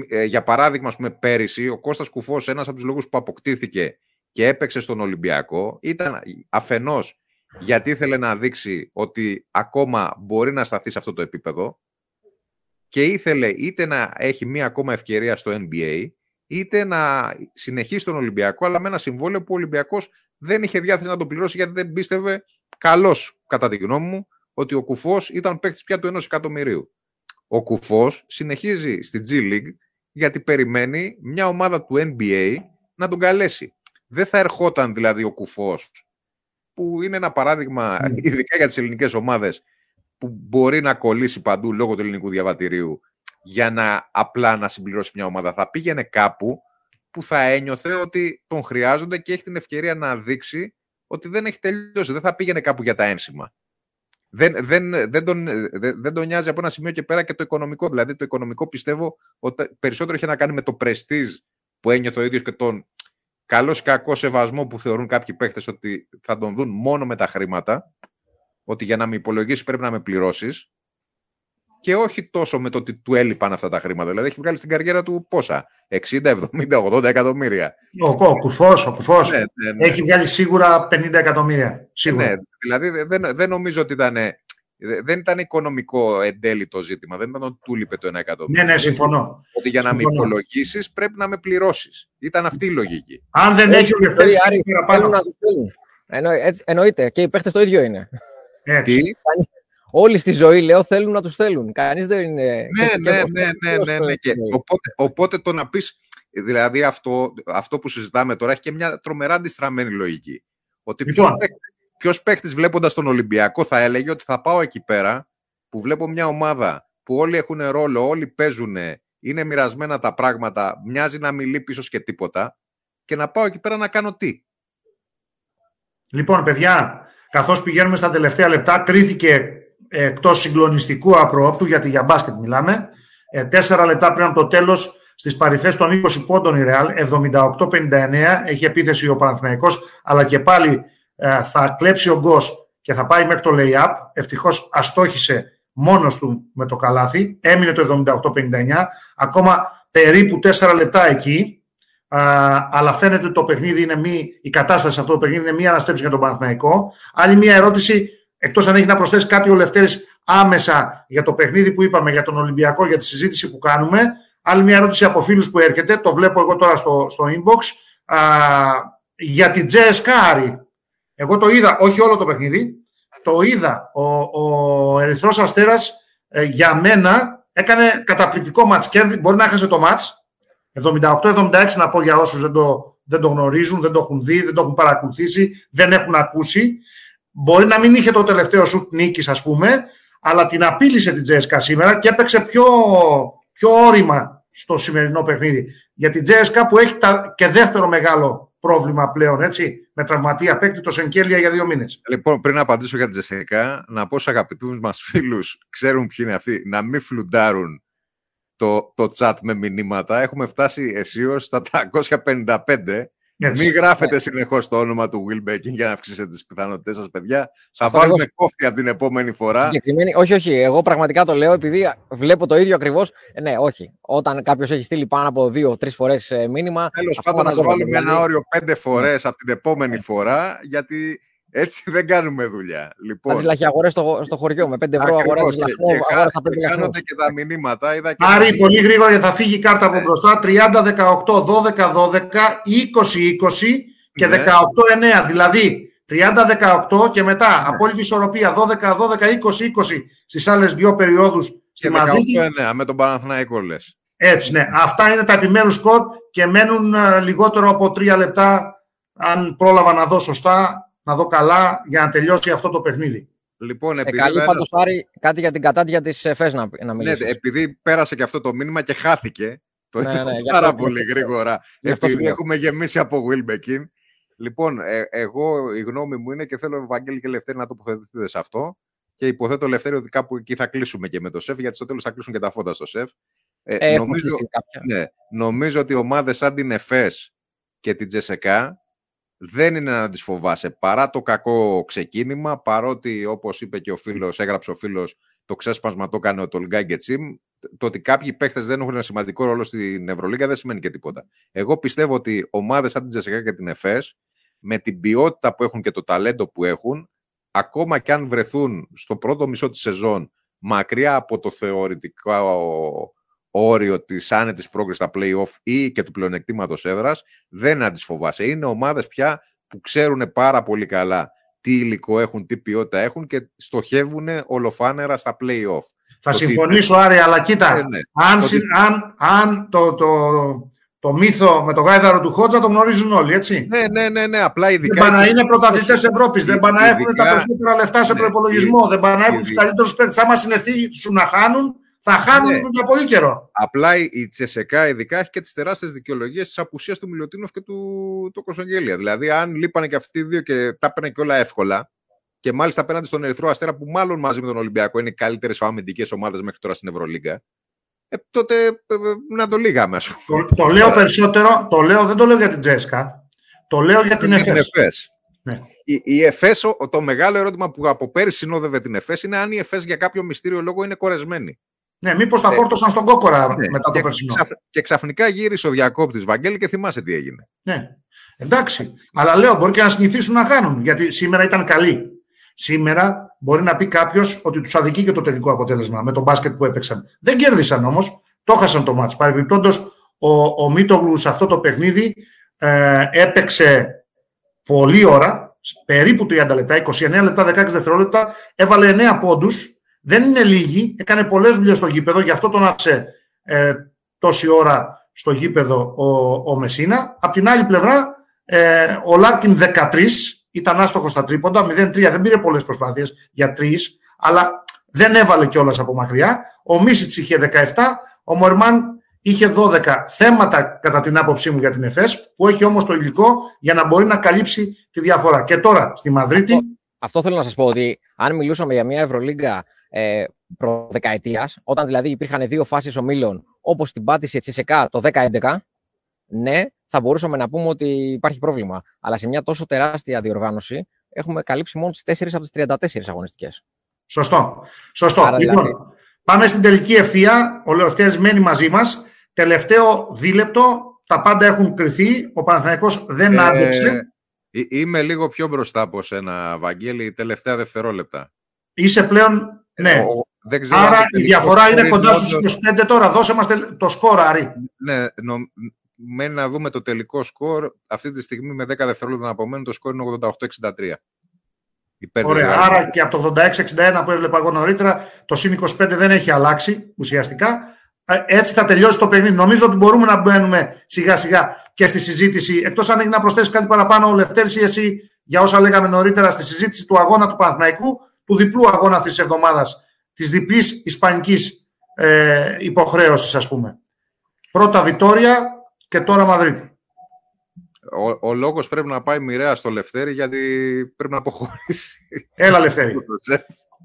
ε για παράδειγμα, πούμε, πέρυσι, ο Κώστας Κουφός, ένας από τους λόγους που αποκτήθηκε και έπαιξε στον Ολυμπιακό, ήταν αφενός γιατί ήθελε να δείξει ότι ακόμα μπορεί να σταθεί σε αυτό το επίπεδο και ήθελε είτε να έχει μία ακόμα ευκαιρία στο NBA, είτε να συνεχίσει τον Ολυμπιακό, αλλά με ένα συμβόλαιο που ο Ολυμπιακός δεν είχε διάθεση να το πληρώσει γιατί δεν πίστευε καλώς, κατά τη γνώμη μου, ότι ο Κουφός ήταν παίκτης πια του ενός εκατομμυρίου. Ο Κουφός συνεχίζει στη G League γιατί περιμένει μια ομάδα του NBA να τον καλέσει. Δεν θα ερχόταν δηλαδή ο Κουφός που είναι ένα παράδειγμα, mm. ειδικά για τις ελληνικές ομάδες, που μπορεί να κολλήσει παντού λόγω του ελληνικού διαβατηρίου για να απλά να συμπληρώσει μια ομάδα. Θα πήγαινε κάπου που θα ένιωθε ότι τον χρειάζονται και έχει την ευκαιρία να δείξει ότι δεν έχει τελειώσει. Δεν θα πήγαινε κάπου για τα ένσημα. δεν, δεν, δεν, τον, δεν, δεν τον νοιάζει από ένα σημείο και πέρα και το οικονομικό. Δηλαδή, το οικονομικό πιστεύω ότι περισσότερο έχει να κάνει με το πρεστίζ που ένιωθε ο ίδιος και τον καλό κακό σεβασμό που θεωρούν κάποιοι παίχτε ότι θα τον δουν μόνο με τα χρήματα. Ότι για να με υπολογίσεις πρέπει να με πληρώσεις. Και όχι τόσο με το ότι του έλειπαν αυτά τα χρήματα. Δηλαδή, έχει βγάλει στην καριέρα του πόσα, 60, 70, 80 εκατομμύρια. Ο, ο Κουφό, ο Κουφός. Ναι, ναι, ναι. Έχει βγάλει σίγουρα 50 εκατομμύρια. Σίγουρα. Ναι, δηλαδή δεν, δεν νομίζω ότι ήταν δεν ήταν οικονομικό εν τέλει το ζήτημα. Δεν ήταν ότι του λείπε το ένα εκατομμύριο. Ναι, ναι, συμφωνώ. Ότι για να με υπολογίσει πρέπει να με πληρώσεις. Ήταν αυτή η λογική. Αν δεν έχει ο Λευτέρη παραπάνω. Να τους στέλνουν. Εννο, έτσι, εννοείται. Και οι παίχτες το ίδιο είναι. Έτσι. Τι; Όλοι στη ζωή, λέω, θέλουν να τους θέλουν. Κανείς δεν είναι. Ναι, ναι, ναι, ναι, ναι, ναι. Και οπότε, οπότε το να πεις. Δηλαδή αυτό, αυτό που συζητάμε τώρα έχει και μια τρομερά αντιστραμμένη λογική. Ότι λοιπόν, Ποιο παίχτη βλέποντας τον Ολυμπιακό θα έλεγε ότι θα πάω εκεί πέρα που βλέπω μια ομάδα που όλοι έχουν ρόλο, όλοι παίζουν, είναι μοιρασμένα τα πράγματα, μοιάζει να μιλεί πίσω και τίποτα και να πάω εκεί πέρα να κάνω τι. Λοιπόν, παιδιά, καθώς πηγαίνουμε στα τελευταία λεπτά, κρίθηκε εκτός συγκλονιστικού απροόπτου, γιατί για μπάσκετ μιλάμε. Ε, τέσσερα λεπτά πριν από το τέλος, στις παρυφές των 20 πόντων η Ρεάλ, 78-59, έχει επίθεση ο Παναθηναϊκός, αλλά και πάλι ε, θα κλέψει ο Γκος και θα πάει μέχρι το lay-up. Ευτυχώς αστόχησε μόνος του με το καλάθι. Έμεινε το 78-59. Ακόμα περίπου 4 λεπτά εκεί. αλλά φαίνεται ότι το παιχνίδι είναι μη, η κατάσταση σε αυτό το παιχνίδι είναι μία αναστρέψη για τον Παναθηναϊκό. Άλλη μία ερώτηση, εκτός αν έχει να προσθέσει κάτι ο Λευτέρης άμεσα για το παιχνίδι που είπαμε για τον Ολυμπιακό, για τη συζήτηση που κάνουμε. Άλλη μία ερώτηση από φίλους που έρχεται, το βλέπω εγώ τώρα στο, στο inbox, α, για την JSK, εγώ το είδα, όχι όλο το παιχνίδι, το είδα. Ο, ο Ερυθρός Αστέρας ε, για μένα έκανε καταπληκτικό μάτς. Κέρδη, μπορεί να έχασε το μάτς. 78-76 να πω για όσους δεν το, δεν το γνωρίζουν, δεν το έχουν δει, δεν το έχουν παρακολουθήσει, δεν έχουν ακούσει. Μπορεί να μην είχε το τελευταίο σουτ νίκης ας πούμε, αλλά την απείλησε την Τζέσκα σήμερα και έπαιξε πιο, πιο όρημα στο σημερινό παιχνίδι. Για την Τζέσκα που έχει τα, και δεύτερο μεγάλο πρόβλημα πλέον, έτσι, με τραυματία παίκτη το Σενκέλια για δύο μήνες. Λοιπόν, πριν απαντήσω για την Τζεσικά, να πω στους αγαπητούς μας φίλους, ξέρουν ποιοι είναι αυτοί, να μην φλουντάρουν το, το chat με μηνύματα. Έχουμε φτάσει αισίως στα 355 έτσι. Μην γράφετε συνεχώς το όνομα του Will Baking για να αυξήσετε τις πιθανότητές σας, παιδιά. Θα βάλουμε εγώ... κόφτη από την επόμενη φορά. Όχι, όχι. Εγώ πραγματικά το λέω επειδή βλέπω το ίδιο ακριβώς. Ε, ναι, όχι. Όταν κάποιος έχει στείλει πάνω από δύο-τρει φορές ε, μήνυμα. Τέλος πάντων, να βάλουμε ένα δηλαδή. όριο πέντε φορές από την επόμενη φορά, γιατί έτσι δεν κάνουμε δουλειά. Λοιπόν, λαχιαγορέ στο, στο χωριό με 5 ευρώ αγοράς. Και, και, και κάνονται και τα μηνύματα. Είδα και Άρη, πολύ γρήγορα γιατί θα φύγει η κάρτα από ναι. μπροστά. 30-18, 12-12, 20-20 και 18-9. Ναι. Δηλαδή 30-18 και μετά ναι. απόλυτη ισορροπία 12-12, 20-20 στις άλλες δύο περιόδους στη Μαδρίτη. 18-9 με τον Παναθηναϊκό λες. Έτσι, ναι. Αυτά είναι τα επιμέρους σκορ και μένουν ε, λιγότερο από τρία λεπτά αν πρόλαβα να δω σωστά να δω καλά για να τελειώσει αυτό το παιχνίδι. Λοιπόν, επειδή καλή πάντως, Άρη, κάτι για την κατάδια της ΕΦΕΣ να, να μιλήσεις. Ναι, επειδή πέρασε και αυτό το μήνυμα και χάθηκε, το ναι, ναι, πάρα πολύ γρήγορα, επειδή έχουμε γεμίσει από Wilbekin. Λοιπόν, ε, εγώ η γνώμη μου είναι και θέλω Ευαγγέλη και Λευτέρη να τοποθετηθείτε σε αυτό και υποθέτω Λευτέρη ότι κάπου εκεί θα κλείσουμε και με το ΣΕΦ, γιατί στο τέλος θα κλείσουν και τα φώτα στο ΣΕΦ. Ε, νομίζω, ναι, νομίζω ότι ομάδες σαν την ΕΦΕΣ και την Τζεσεκά δεν είναι να τις φοβάσαι. Παρά το κακό ξεκίνημα, παρότι όπως είπε και ο φίλος, έγραψε ο φίλος, το ξέσπασμα το έκανε ο Τολγκάι Γκετσίμ, το ότι κάποιοι παίχτες δεν έχουν ένα σημαντικό ρόλο στην Ευρωλίγα δεν σημαίνει και τίποτα. Εγώ πιστεύω ότι ομάδες σαν την Τζεσικά και την ΕΦΕΣ, με την ποιότητα που έχουν και το ταλέντο που έχουν, ακόμα και αν βρεθούν στο πρώτο μισό της σεζόν μακριά από το θεωρητικό όριο της άνετης πρόκρισης στα playoff ή και του πλεονεκτήματος έδρας, δεν να τις φοβάσαι. Είναι ομάδες πια που ξέρουν πάρα πολύ καλά τι υλικό έχουν, τι ποιότητα έχουν και στοχεύουν ολοφάνερα στα playoff. Θα συμφωνήσω, Άρη, αλλά κοίτα, ε, ναι. αν, αν, αν το, το, το μύθο με το γάιδαρο του Χότζα το γνωρίζουν όλοι, έτσι. Ναι, ναι, ναι, ναι. απλά ειδικά. Δεν πάνε να είναι πρωταθλητές Ευρώπης, δεν πάνε να έχουν τα περισσότερα λεφτά σε ναι, προπολογισμό, δεν πάνε να έχουν τους καλύτερους παίκτες. Άμα συνεχίσουν να χάνουν, θα χάνουν ναι. για πολύ καιρό. Απλά η Τσεσεκά ειδικά έχει και τις τεράστιες δικαιολογίες της απουσίας του Μιλωτίνοφ και του, του Κωνσταντέλια. Δηλαδή, αν λείπανε και αυτοί οι δύο και τα έπαιρνε και όλα εύκολα, και μάλιστα απέναντι στον Ερυθρό Αστέρα, που μάλλον μαζί με τον Ολυμπιακό είναι οι καλύτερες αμυντικές ομάδες μέχρι τώρα στην Ευρωλίγκα. Ε, τότε ε, ε, να το λίγαμε, Το, το λέω περισσότερο, το λέω, δεν το λέω για την Τζέσκα. Το λέω για την ΕΦΕΣ. Ναι. Η, η ΕΦΕΣ, το μεγάλο ερώτημα που από πέρυσι συνόδευε την ΕΦΕΣ είναι αν η ΕΦΕΣ για κάποιο μυστήριο λόγο είναι κορεσμένη. Ναι, μήπως τα ε, φόρτωσαν στον κόκορα ναι, μετά το περσινό. και ξαφνικά γύρισε ο διακόπτης Βαγγέλη και θυμάσαι τι έγινε. Ναι. Εντάξει. Αλλά λέω, μπορεί και να συνηθίσουν να χάνουν. Γιατί σήμερα ήταν καλή. Σήμερα μπορεί να πει κάποιος ότι τους αδικεί και το τελικό αποτέλεσμα με το μπάσκετ που έπαιξαν. Δεν κέρδισαν όμως. Το χάσαν το μάτς. Παρεμπιπτόντως, ο, ο Μίτογλου σε αυτό το παιχνίδι ε, έπαιξε πολλή ώρα, περίπου 30 λεπτά, 29 λεπτά, 16 δευτερόλεπτα, έβαλε 9 πόντους. Δεν είναι λίγοι, έκανε πολλές δουλειές στο γήπεδο, γι' αυτό τον άφησε ε, τόση ώρα στο γήπεδο ο, ο Μεσίνα. Απ' την άλλη πλευρά, ε, ο Λάρκιν 13 ήταν άστοχος στα τρίποντα, 0-3, δεν πήρε πολλές προσπάθειες για τρεις, αλλά δεν έβαλε κιόλας από μακριά. Ο Μίσιτς είχε 17, ο Μορμάν είχε 12 θέματα κατά την άποψή μου για την ΕΦΕΣ, που έχει όμως το υλικό για να μπορεί να καλύψει τη διαφορά. Και τώρα στη Μαδρίτη... Αυτό, αυτό θέλω να σας πω ότι αν μιλούσαμε για μια Ευρωλίγκα ε, προδεκαετίας, όταν δηλαδή υπήρχαν δύο φάσεις ομίλων, όπως την πάτησε η Τσισεκά το 10-11, ναι, θα μπορούσαμε να πούμε ότι υπάρχει πρόβλημα. Αλλά σε μια τόσο τεράστια διοργάνωση έχουμε καλύψει μόνο τις 4 από τις 34 αγωνιστικές. Σωστό. Σωστό. Άρα, λοιπόν, δηλαδή... πάμε στην τελική ευθεία. Ο Λεωτέρης μένει μαζί μας. Τελευταίο δίλεπτο, τα πάντα έχουν κρυθεί, ο Παναθηναϊκός δεν ε, άντεξε. Είμαι λίγο πιο μπροστά από σένα, Βαγγέλη, τελευταία δευτερόλεπτα. Είσαι πλέον, ναι. δεν ξέρω Άρα η διαφορά είναι κοντά στους 25 τώρα. Δώσε μας το σκορ, Άρη. Ναι, νο, μένει να δούμε το τελικό σκορ. Αυτή τη στιγμή με 10 δευτερόλεπτα να απομένουν το σκορ είναι 88-63. Ωραία, άρα και από το 86-61 που έβλεπα εγώ νωρίτερα, το συν 25 δεν έχει αλλάξει ουσιαστικά. Ε, έτσι θα τελειώσει το παιχνίδι. Νομίζω ότι μπορούμε να μπαίνουμε σιγά σιγά και στη συζήτηση. Εκτός αν έχει να προσθέσει κάτι παραπάνω, ο Λευτέρη ή εσύ, για όσα λέγαμε νωρίτερα στη συζήτηση του αγώνα του Παναθηναϊκού, του διπλού αγώνα αυτής της εβδομάδας, της διπλής ισπανικής ε, υποχρέωσης, ας πούμε. Πρώτα Βιτόρια και τώρα Μαδρίτη. Ο, ο λόγος πρέπει να πάει μοιραία στο Λευτέρη γιατί πρέπει να αποχωρήσει. Έλα, Λευτέρη.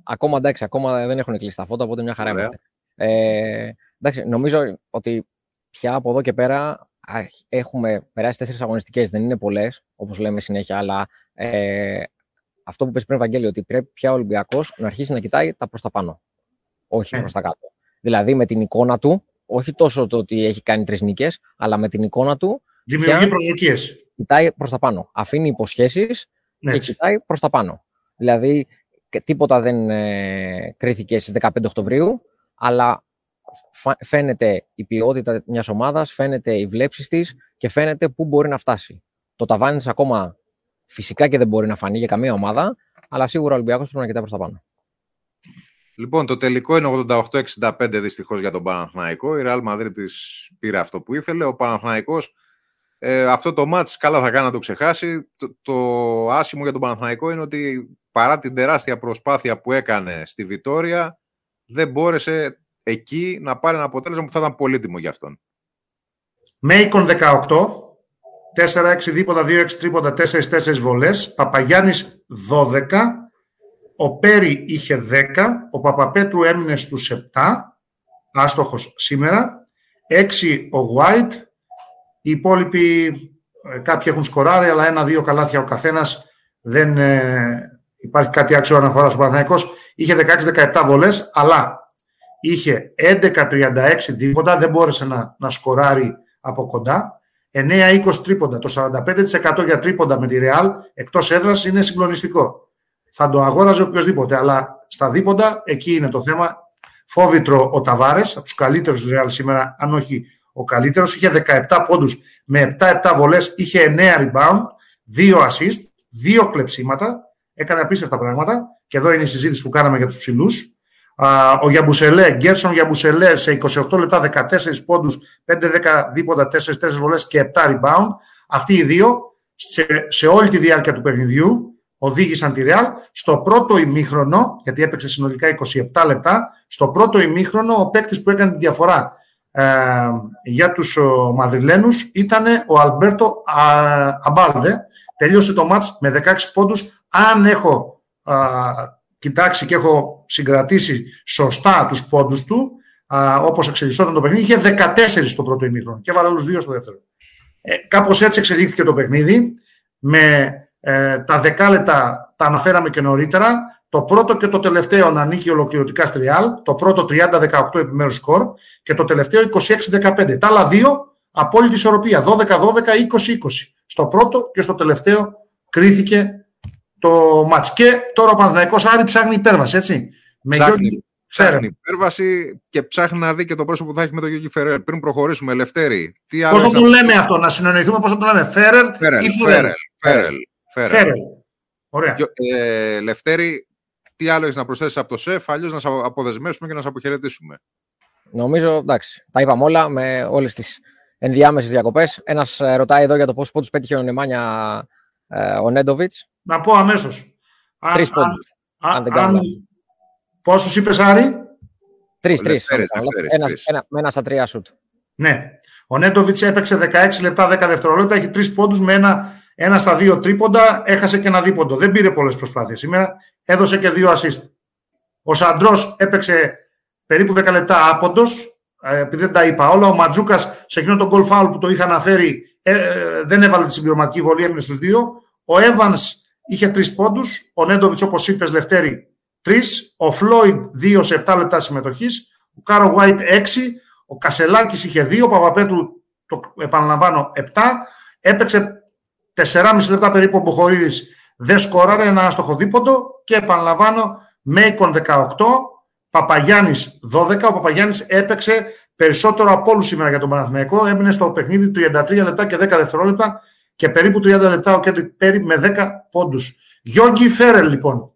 ακόμα εντάξει, ακόμα δεν έχουν κλείσει τα φώτα, οπότε μια χαρά είμαστε. Ε, εντάξει, νομίζω ότι πια από εδώ και πέρα έχουμε περάσει τέσσερις αγωνιστικές. Δεν είναι πολλές, όπως λέμε συνέχεια, αλλά ε, αυτό που πες πριν, Βαγγέλη, ότι πρέπει πια ο Ολυμπιακός να αρχίσει να κοιτάει τα προς τα πάνω. Όχι προς τα κάτω. Δηλαδή με την εικόνα του, όχι τόσο το ότι έχει κάνει τρεις νίκες, αλλά με την εικόνα του. Δημιουργεί προσδοκίες. Κοιτάει προς τα πάνω. Αφήνει υποσχέσεις και κοιτάει προς τα πάνω. Δηλαδή, τίποτα δεν ε, κρίθηκε στις 15 Οκτωβρίου, αλλά φαίνεται η ποιότητα μιας ομάδας, φαίνεται οι βλέψεις της και φαίνεται πού μπορεί να φτάσει. Το ταβάνι ακόμα φυσικά και δεν μπορεί να φανεί για καμία ομάδα, αλλά σίγουρα ο Ολυμπιακός πρέπει να κοιτάει προς τα πάνω. Λοιπόν, το τελικό είναι 88-65 δυστυχώς για τον Παναθηναϊκό. Η Real Madrid πήρε αυτό που ήθελε. Ο Παναθηναϊκός ε, αυτό το μάτς καλά θα κάνει να το ξεχάσει. Το, το άσχημο για τον Παναθηναϊκό είναι ότι παρά την τεράστια προσπάθεια που έκανε στη Βιτόρια δεν μπόρεσε εκεί να πάρει ένα αποτέλεσμα που θα ήταν πολύτιμο για αυτόν. Μέικον 18, 4-6 δίποτα, 2-6 τρίποτα, 4-4 βολές. Παπαγιάννης 12, ο Πέρι είχε 10, ο Παπαπέτρου έμεινε στους 7, άστοχος σήμερα. 6 ο White, οι υπόλοιποι ε, κάποιοι έχουν σκοράρει, αλλά ένα-δύο καλάθια ο καθένας. Δεν ε, υπάρχει κάτι άξιο αναφοράς ο Παναθηναϊκός. Είχε 16-17 βολές, αλλά είχε 11-36 δίποτα, δεν μπόρεσε να, να σκοράρει από κοντά. 9-20 τρίποντα, το 45% για τρίποντα με τη Real εκτός έδρας είναι συγκλονιστικό. Θα το αγόραζε οποιοδήποτε, αλλά στα δίποντα εκεί είναι το θέμα. Φόβητρο ο Ταβάρες, από τους καλύτερους του Real σήμερα, αν όχι ο καλύτερος. Είχε 17 πόντους με 7-7 βολές, είχε 9 rebound, 2 assist, 2 κλεψίματα. Έκανε απίστευτα πράγματα. Και εδώ είναι η συζήτηση που κάναμε για τους ψηλούς ο Γιαμπουσελέ, Γκέρσον Γιαμπουσελέ σε 28 λεπτά 14 πόντους, 5-10 δίποτα, 4-4 βολές και 7 rebound. Αυτοί οι δύο σε, σε όλη τη διάρκεια του παιχνιδιού οδήγησαν τη Ρεάλ στο πρώτο ημίχρονο, γιατί έπαιξε συνολικά 27 λεπτά, στο πρώτο ημίχρονο ο παίκτης που έκανε τη διαφορά ε, για τους ο, Μαδριλένους ήταν ο Αλμπέρτο Αμπάλδε. Τελείωσε το μάτς με 16 πόντους. Αν έχω κοιτάξει και έχω συγκρατήσει σωστά τους πόντους του, α, όπως εξελισσόταν το παιχνίδι, είχε 14 στο πρώτο ημίχρονο και έβαλε όλους δύο στο δεύτερο. Ε, κάπως έτσι εξελίχθηκε το παιχνίδι, με ε, τα δεκάλεπτα τα αναφέραμε και νωρίτερα, το πρώτο και το τελευταίο να ανήκει ολοκληρωτικά στη Real, το πρώτο 30-18 επιμέρους σκορ και το τελευταίο 26-15. Τα άλλα δύο απόλυτη ισορροπία, 12-12, 20-20. Στο πρώτο και στο τελευταίο κρίθηκε το μάτς. Και τώρα ο Παναθηναϊκός Άρη ψάχνει υπέρβαση, έτσι. Με ψάχνει, ψάχνει υπέρβαση και ψάχνει να δει και το πρόσωπο που θα έχει με τον Γιώργη Φερέρ. Πριν προχωρήσουμε, Λευτέρη. Πώς θα τον λέμε αυτό, να συνεννοηθούμε πώς θα τον λέμε, Φέρελ ή Φέρελ. Φέρελ. Φέρελ. Ωραία. Ε, Λευτέρη, τι άλλο έχεις να προσθέσεις από το ΣΕΦ, αλλιώς να σε αποδεσμεύσουμε και να σε αποχαιρετήσουμε. Νομίζω, εντάξει, τα είπαμε όλα με όλες τις ενδιάμεσες διακοπές. Ένας ε, ρωτάει εδώ για το πόσους πόντους πέτυχε ο Νεμάνια ε, ο Νέντοβιτς. Να πω αμέσως. Τρεις πόντους. Πόσους είπες, Άρη; Τρεις, τρεις. Με ένα στα τρία σουτ. Ναι. Ο Νέντοβιτς έπαιξε 16 λεπτά, 10 δευτερόλεπτα. Έχει τρεις πόντους με ένα, ένα στα δύο τρίποντα. Έχασε και ένα δίποντο. Δεν πήρε πολλές προσπάθειες σήμερα. Έδωσε και δύο assist. Ο Σαντρός έπαιξε περίπου 10 λεπτά άποντος. Ε, επειδή δεν τα είπα όλα, ο Ματζούκας σε εκείνο τον goal foul που το είχα αναφέρει ε, ε, δεν έβαλε τη συμπληρωματική βολή, έμεινε στους δύο. Ο Evans είχε τρεις πόντους. Ο Νέντοβιτς, όπως είπες, Λευτέρη, τρεις. Ο Φλόιντ, δύο σε 7 λεπτά συμμετοχής. Ο Κάρο Γουάιτ, έξι. Ο Κασελάκης είχε δύο. Ο Παπαπέτρου, το επαναλαμβάνω, 7. Έπαιξε 4,5 λεπτά περίπου ο Μποχορίδη. Δεν σκόραρε ένα άστοχο δίποντο. Και επαναλαμβάνω, Μέικον 18. Παπαγιάννης 12. Ο Παπαγιάννης έπαιξε περισσότερο από όλους σήμερα για τον Παναθηναϊκό. Έμεινε στο παιχνίδι 33 λεπτά και 10 δευτερόλεπτα και περίπου 30 λεπτά ο Κέντρικ Πέρι με 10 πόντους. Γιώργη Φέρελ λοιπόν.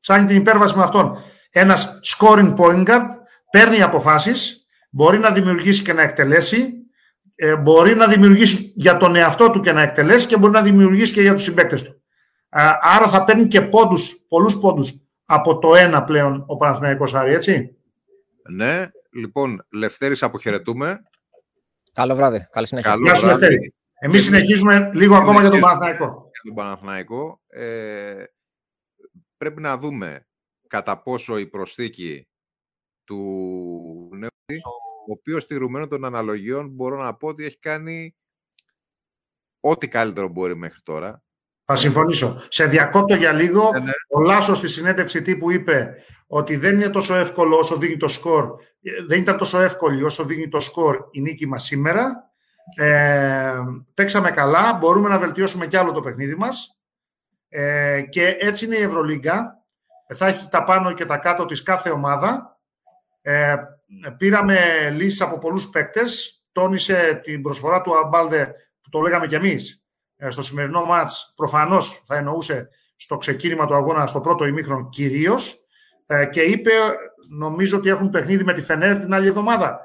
Ψάχνει την υπέρβαση με αυτόν. Ένας scoring point guard παίρνει αποφάσεις, μπορεί να δημιουργήσει και να εκτελέσει, ε, μπορεί να δημιουργήσει για τον εαυτό του και να εκτελέσει και μπορεί να δημιουργήσει και για τους συμπαίκτες του. Άρα θα παίρνει και πόντους, πολλούς πόντους από το ένα πλέον ο Παναθηναϊκός Άρη, έτσι. Ναι, λοιπόν, Λευτέρης αποχαιρετούμε. Καλό βράδυ, καλή συνέχεια. Καλό Γεια σου Λευτέρη. Εμείς συνεχίζουμε λίγο ακόμα για τον Παναθηναϊκό. Για τον Παναθηναϊκό. Ε, πρέπει να δούμε κατά πόσο η προσθήκη του νέου ο οποίος στηρουμένο των αναλογιών μπορώ να πω ότι έχει κάνει ό,τι καλύτερο μπορεί μέχρι τώρα. Θα συμφωνήσω. Σε διακόπτω για λίγο. Ναι, ναι. Ο Λάσος στη συνέντευξη τύπου είπε ότι δεν είναι τόσο εύκολο όσο δίνει το σκορ. Δεν ήταν τόσο εύκολη όσο δίνει το σκορ η νίκη μας σήμερα. Ε, παίξαμε καλά. Μπορούμε να βελτιώσουμε κι άλλο το παιχνίδι μας. Ε, και έτσι είναι η Ευρωλίγκα. Θα έχει τα πάνω και τα κάτω της κάθε ομάδα. Ε, πήραμε λύσεις από πολλούς παίκτες. Τόνισε την προσφορά του Αμπάλδε που το λέγαμε κι εμείς ε, στο σημερινό μάτς προφανώς θα εννοούσε στο ξεκίνημα του αγώνα στο πρώτο ημίχρονο κυρίως ε, και είπε, νομίζω ότι έχουν παιχνίδι με τη Φενέρ την άλλη εβδομάδα.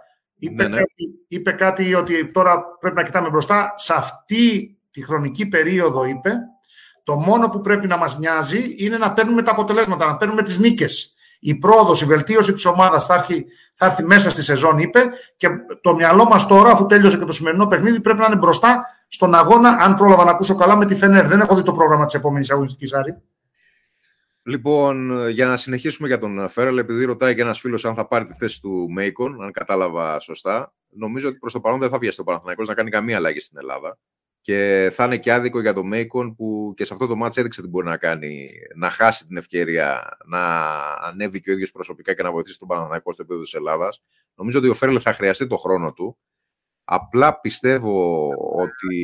Είπε, ναι, ναι. Κάτι, είπε κάτι ότι τώρα πρέπει να κοιτάμε μπροστά. Σε αυτή τη χρονική περίοδο είπε, το μόνο που πρέπει να μας νοιάζει είναι να παίρνουμε τα αποτελέσματα, να παίρνουμε τις νίκες η πρόοδος, η βελτίωση της ομάδας θα, έρθει, θα έρθει μέσα στη σεζόν, είπε. Και το μυαλό μας τώρα, αφού τέλειωσε και το σημερινό παιχνίδι, πρέπει να είναι μπροστά στον αγώνα. Αν πρόλαβα να ακούσω καλά με τη Φενέρ. Δεν έχω δει το πρόγραμμα της επόμενης αγωνιστικής Άρη. Λοιπόν, για να συνεχίσουμε για τον Φέρελ, επειδή ρωτάει και ένας φίλος αν θα πάρει τη θέση του Μέικον, αν κατάλαβα σωστά, νομίζω ότι προς το παρόν δεν θα βιαστεί ο Παναθηναϊκός να κάνει καμία αλλαγή στην Ελλάδα. Και θα είναι και άδικο για το Μέικον που και σε αυτό το μάτς έδειξε τι μπορεί να κάνει, να χάσει την ευκαιρία να ανέβει και ο ίδιος προσωπικά και να βοηθήσει τον Παναθηναϊκό στο επίπεδο της Ελλάδας. Νομίζω ότι ο Φέρελ θα χρειαστεί το χρόνο του Απλά πιστεύω ότι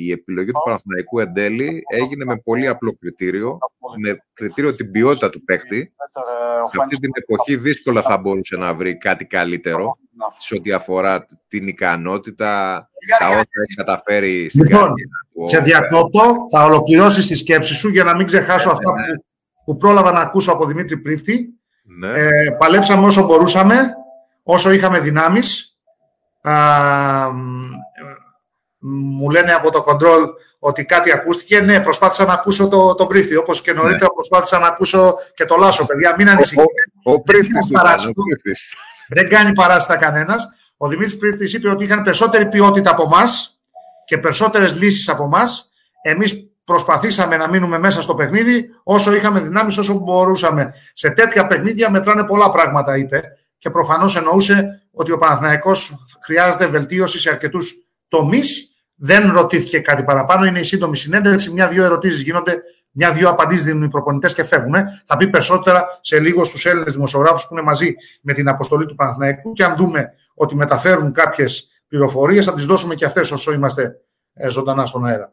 η επιλογή του Παναθηναϊκού εν τέλει έγινε με πολύ απλό κριτήριο, με κριτήριο την ποιότητα του παίχτη. Σε αυτή την εποχή δύσκολα θα μπορούσε να βρει κάτι καλύτερο σε ό,τι αφορά την ικανότητα, τα όσα έχει καταφέρει στην λοιπόν, του. Σε διακόπτω, θα ολοκληρώσει τη σκέψη σου για να μην ξεχάσω αυτά ναι. που, που πρόλαβα να ακούσω από Δημήτρη Πρίφτη. Ναι. Ε, παλέψαμε όσο μπορούσαμε, όσο είχαμε δυνάμεις μου λένε από το control ότι κάτι ακούστηκε. Ναι, προσπάθησα να ακούσω το, το πρίφτη. Όπως και νωρίτερα ναι. προσπάθησα να ακούσω και το Λάσο, παιδιά. Μην ανησυχείτε. Ο, ο, Δεν κάνει παράστα κανένας. Ο Δημήτρης Πρίφτης είπε ότι είχαν περισσότερη ποιότητα από εμάς και περισσότερες λύσεις από εμάς. Εμείς προσπαθήσαμε να μείνουμε μέσα στο παιχνίδι όσο είχαμε δυνάμεις, όσο μπορούσαμε. Σε τέτοια παιχνίδια μετράνε πολλά πράγματα, είπε. Και προφανώς εννοούσε ότι ο Παναθηναϊκός χρειάζεται βελτίωση σε αρκετούς τομείς. Δεν ρωτήθηκε κάτι παραπάνω. Είναι η σύντομη συνέντευξη. Μια-δύο ερωτήσεις γίνονται, μια-δύο απαντήσεις δίνουν οι προπονητές και φεύγουν. Θα πει περισσότερα σε λίγο στους Έλληνες δημοσιογράφους που είναι μαζί με την αποστολή του Παναθηναϊκού. Και αν δούμε ότι μεταφέρουν κάποιες πληροφορίες, θα τις δώσουμε και αυτές όσο είμαστε ε, ζωντανά στον αέρα.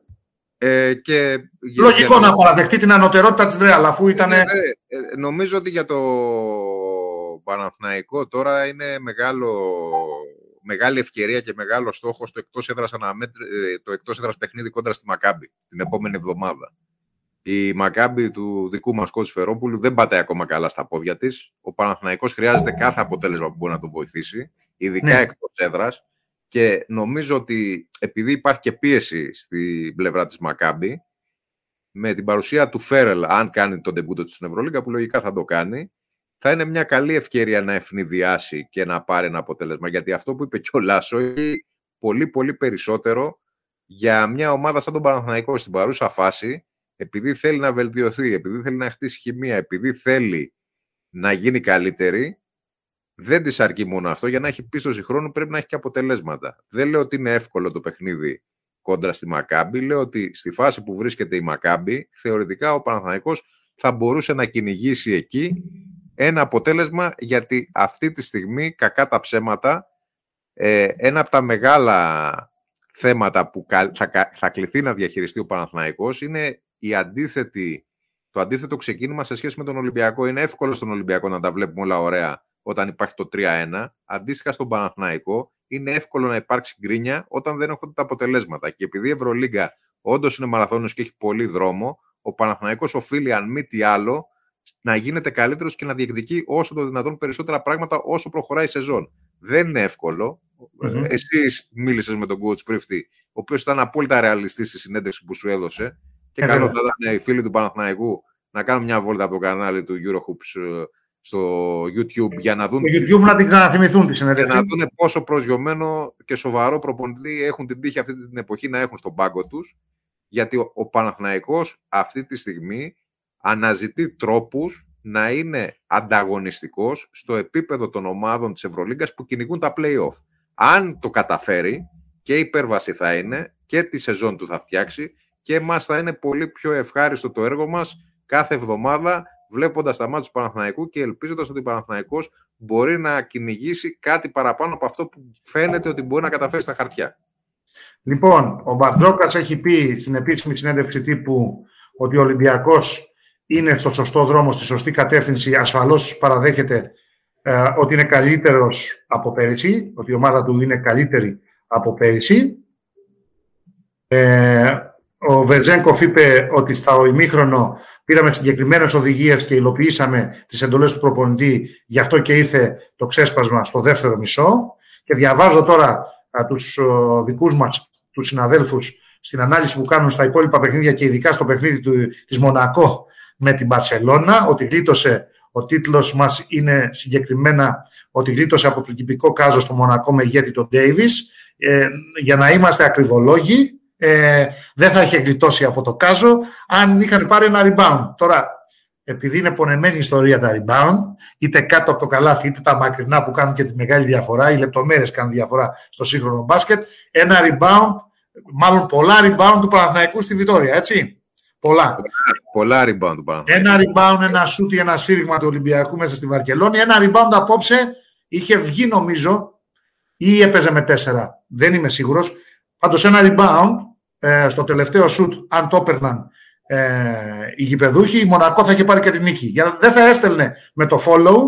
Ε, και Λογικό να παραδεχτεί την ανωτερότητα της Ρεάλ, αφού ήταν... Ε, ε, νομίζω ότι για το Παναθηναϊκό τώρα είναι μεγάλο, μεγάλη ευκαιρία και μεγάλο στόχος το εκτός έδρας, το εκτός έδρας παιχνίδι κόντρα στη Μακάμπη την επόμενη εβδομάδα. Η Μακάμπη του δικού μας κότσου Φερόπουλου δεν πατάει ακόμα καλά στα πόδια της. Ο Παναθηναϊκός χρειάζεται κάθε αποτέλεσμα που μπορεί να τον βοηθήσει, ειδικά ναι. εκτός έδρας. Και νομίζω ότι επειδή υπάρχει και πίεση στη πλευρά της Μακάμπη, με την παρουσία του Φέρελ, αν κάνει τον τεμπούτο του στην Ευρωλίγκα, που λογικά θα το κάνει, θα είναι μια καλή ευκαιρία να ευνηδιάσει και να πάρει ένα αποτέλεσμα. Γιατί αυτό που είπε και ο Λάσο είναι πολύ πολύ περισσότερο για μια ομάδα σαν τον Παναθηναϊκό στην παρούσα φάση, επειδή θέλει να βελτιωθεί, επειδή θέλει να χτίσει χημεία, επειδή θέλει να γίνει καλύτερη, δεν της αρκεί μόνο αυτό. Για να έχει πίστοση χρόνου πρέπει να έχει και αποτελέσματα. Δεν λέω ότι είναι εύκολο το παιχνίδι κόντρα στη Μακάμπη. Λέω ότι στη φάση που βρίσκεται η Μακάμπη, θεωρητικά ο Παναθηναϊκός θα μπορούσε να κυνηγήσει εκεί ένα αποτέλεσμα, γιατί αυτή τη στιγμή, κακά τα ψέματα, ε, ένα από τα μεγάλα θέματα που θα, θα κληθεί να διαχειριστεί ο Παναθηναϊκός είναι η αντίθετη, το αντίθετο ξεκίνημα σε σχέση με τον Ολυμπιακό. Είναι εύκολο στον Ολυμπιακό να τα βλέπουμε όλα ωραία όταν υπάρχει το 3-1. Αντίστοιχα στον Παναθηναϊκό, είναι εύκολο να υπάρξει γκρίνια όταν δεν έχουν τα αποτελέσματα. Και επειδή η Ευρωλίγκα όντως είναι μαραθώνιος και έχει πολύ δρόμο, ο Παναθηναϊκός οφείλει, αν μη τι άλλο, να γίνεται καλύτερος και να διεκδικεί όσο το δυνατόν περισσότερα πράγματα όσο προχωράει η σεζόν. Δεν είναι εύκολο. Mm-hmm. Εσύ μίλησες με τον coach Πρίφτη, ο οποίος ήταν απόλυτα ρεαλιστής στη συνέντευξη που σου έδωσε. Και καλό θα ήταν οι φίλοι του Παναθηναϊκού να κάνουν μια βόλτα από το κανάλι του Eurohoops ε, στο YouTube για να δουν. Στο YouTube να την ξαναθυμηθούν τη συνέντευξη. Για να δουν πόσο προσγειωμένο και σοβαρό προπονητή έχουν την τύχη αυτή την εποχή να έχουν στον πάγκο τους. Γιατί ο, ο Παναθηναϊκός αυτή τη στιγμή αναζητεί τρόπους να είναι ανταγωνιστικός στο επίπεδο των ομάδων της Ευρωλίγκας που κυνηγούν τα play-off. Αν το καταφέρει και η υπέρβαση θα είναι και τη σεζόν του θα φτιάξει και μας θα είναι πολύ πιο ευχάριστο το έργο μας κάθε εβδομάδα βλέποντας τα μάτια του Παναθηναϊκού και ελπίζοντας ότι ο Παναθηναϊκός μπορεί να κυνηγήσει κάτι παραπάνω από αυτό που φαίνεται ότι μπορεί να καταφέρει στα χαρτιά. Λοιπόν, ο Μπαρτζόκας έχει πει στην επίσημη συνέντευξη τύπου ότι ο Ολυμπιακός είναι στο σωστό δρόμο, στη σωστή κατεύθυνση. Ασφαλώς παραδέχεται ε, ότι είναι καλύτερος από πέρυσι, ότι η ομάδα του είναι καλύτερη από πέρυσι. Ε, ο Βερζέγκοφ είπε ότι στα ημίχρονο πήραμε συγκεκριμένες οδηγίες και υλοποιήσαμε τις εντολές του προπονητή, γι' αυτό και ήρθε το ξέσπασμα στο δεύτερο μισό. Και διαβάζω τώρα τους δικούς μας, τους συναδέλφους, στην ανάλυση που κάνουν στα υπόλοιπα παιχνίδια και ειδικά στο παιχνίδι του, της Μονακό με την Μπαρσελώνα, ότι γλίτωσε, ο τίτλος μας είναι συγκεκριμένα ότι γλίτωσε από το κυπικό κάζο στο Μονακό με ηγέτη τον Ντέιβις. Ε, για να είμαστε ακριβολόγοι, ε, δεν θα είχε γλιτώσει από το κάζο αν είχαν πάρει ένα rebound. Τώρα, επειδή είναι πονεμένη η ιστορία τα rebound, είτε κάτω από το καλάθι, είτε τα μακρινά που κάνουν και τη μεγάλη διαφορά, οι λεπτομέρειες κάνουν διαφορά στο σύγχρονο μπάσκετ, ένα rebound, μάλλον πολλά rebound του Παναθηναϊκού στη Βιτόρια, έτσι. Πολλά. Πολλά rebound του Παναθηναϊκού. Ένα rebound, ένα σούτ ή ένα σφύριγμα του Ολυμπιακού μέσα στη Βαρκελόνη. Ένα rebound απόψε είχε βγει νομίζω ή έπαιζε με τέσσερα. Δεν είμαι σίγουρος. Πάντως ένα rebound ε, στο τελευταίο σουτ, αν το έπαιρναν ε, οι γηπεδούχοι, η Μονακό θα είχε πάρει και την νίκη. Για, δεν θα έστελνε με το follow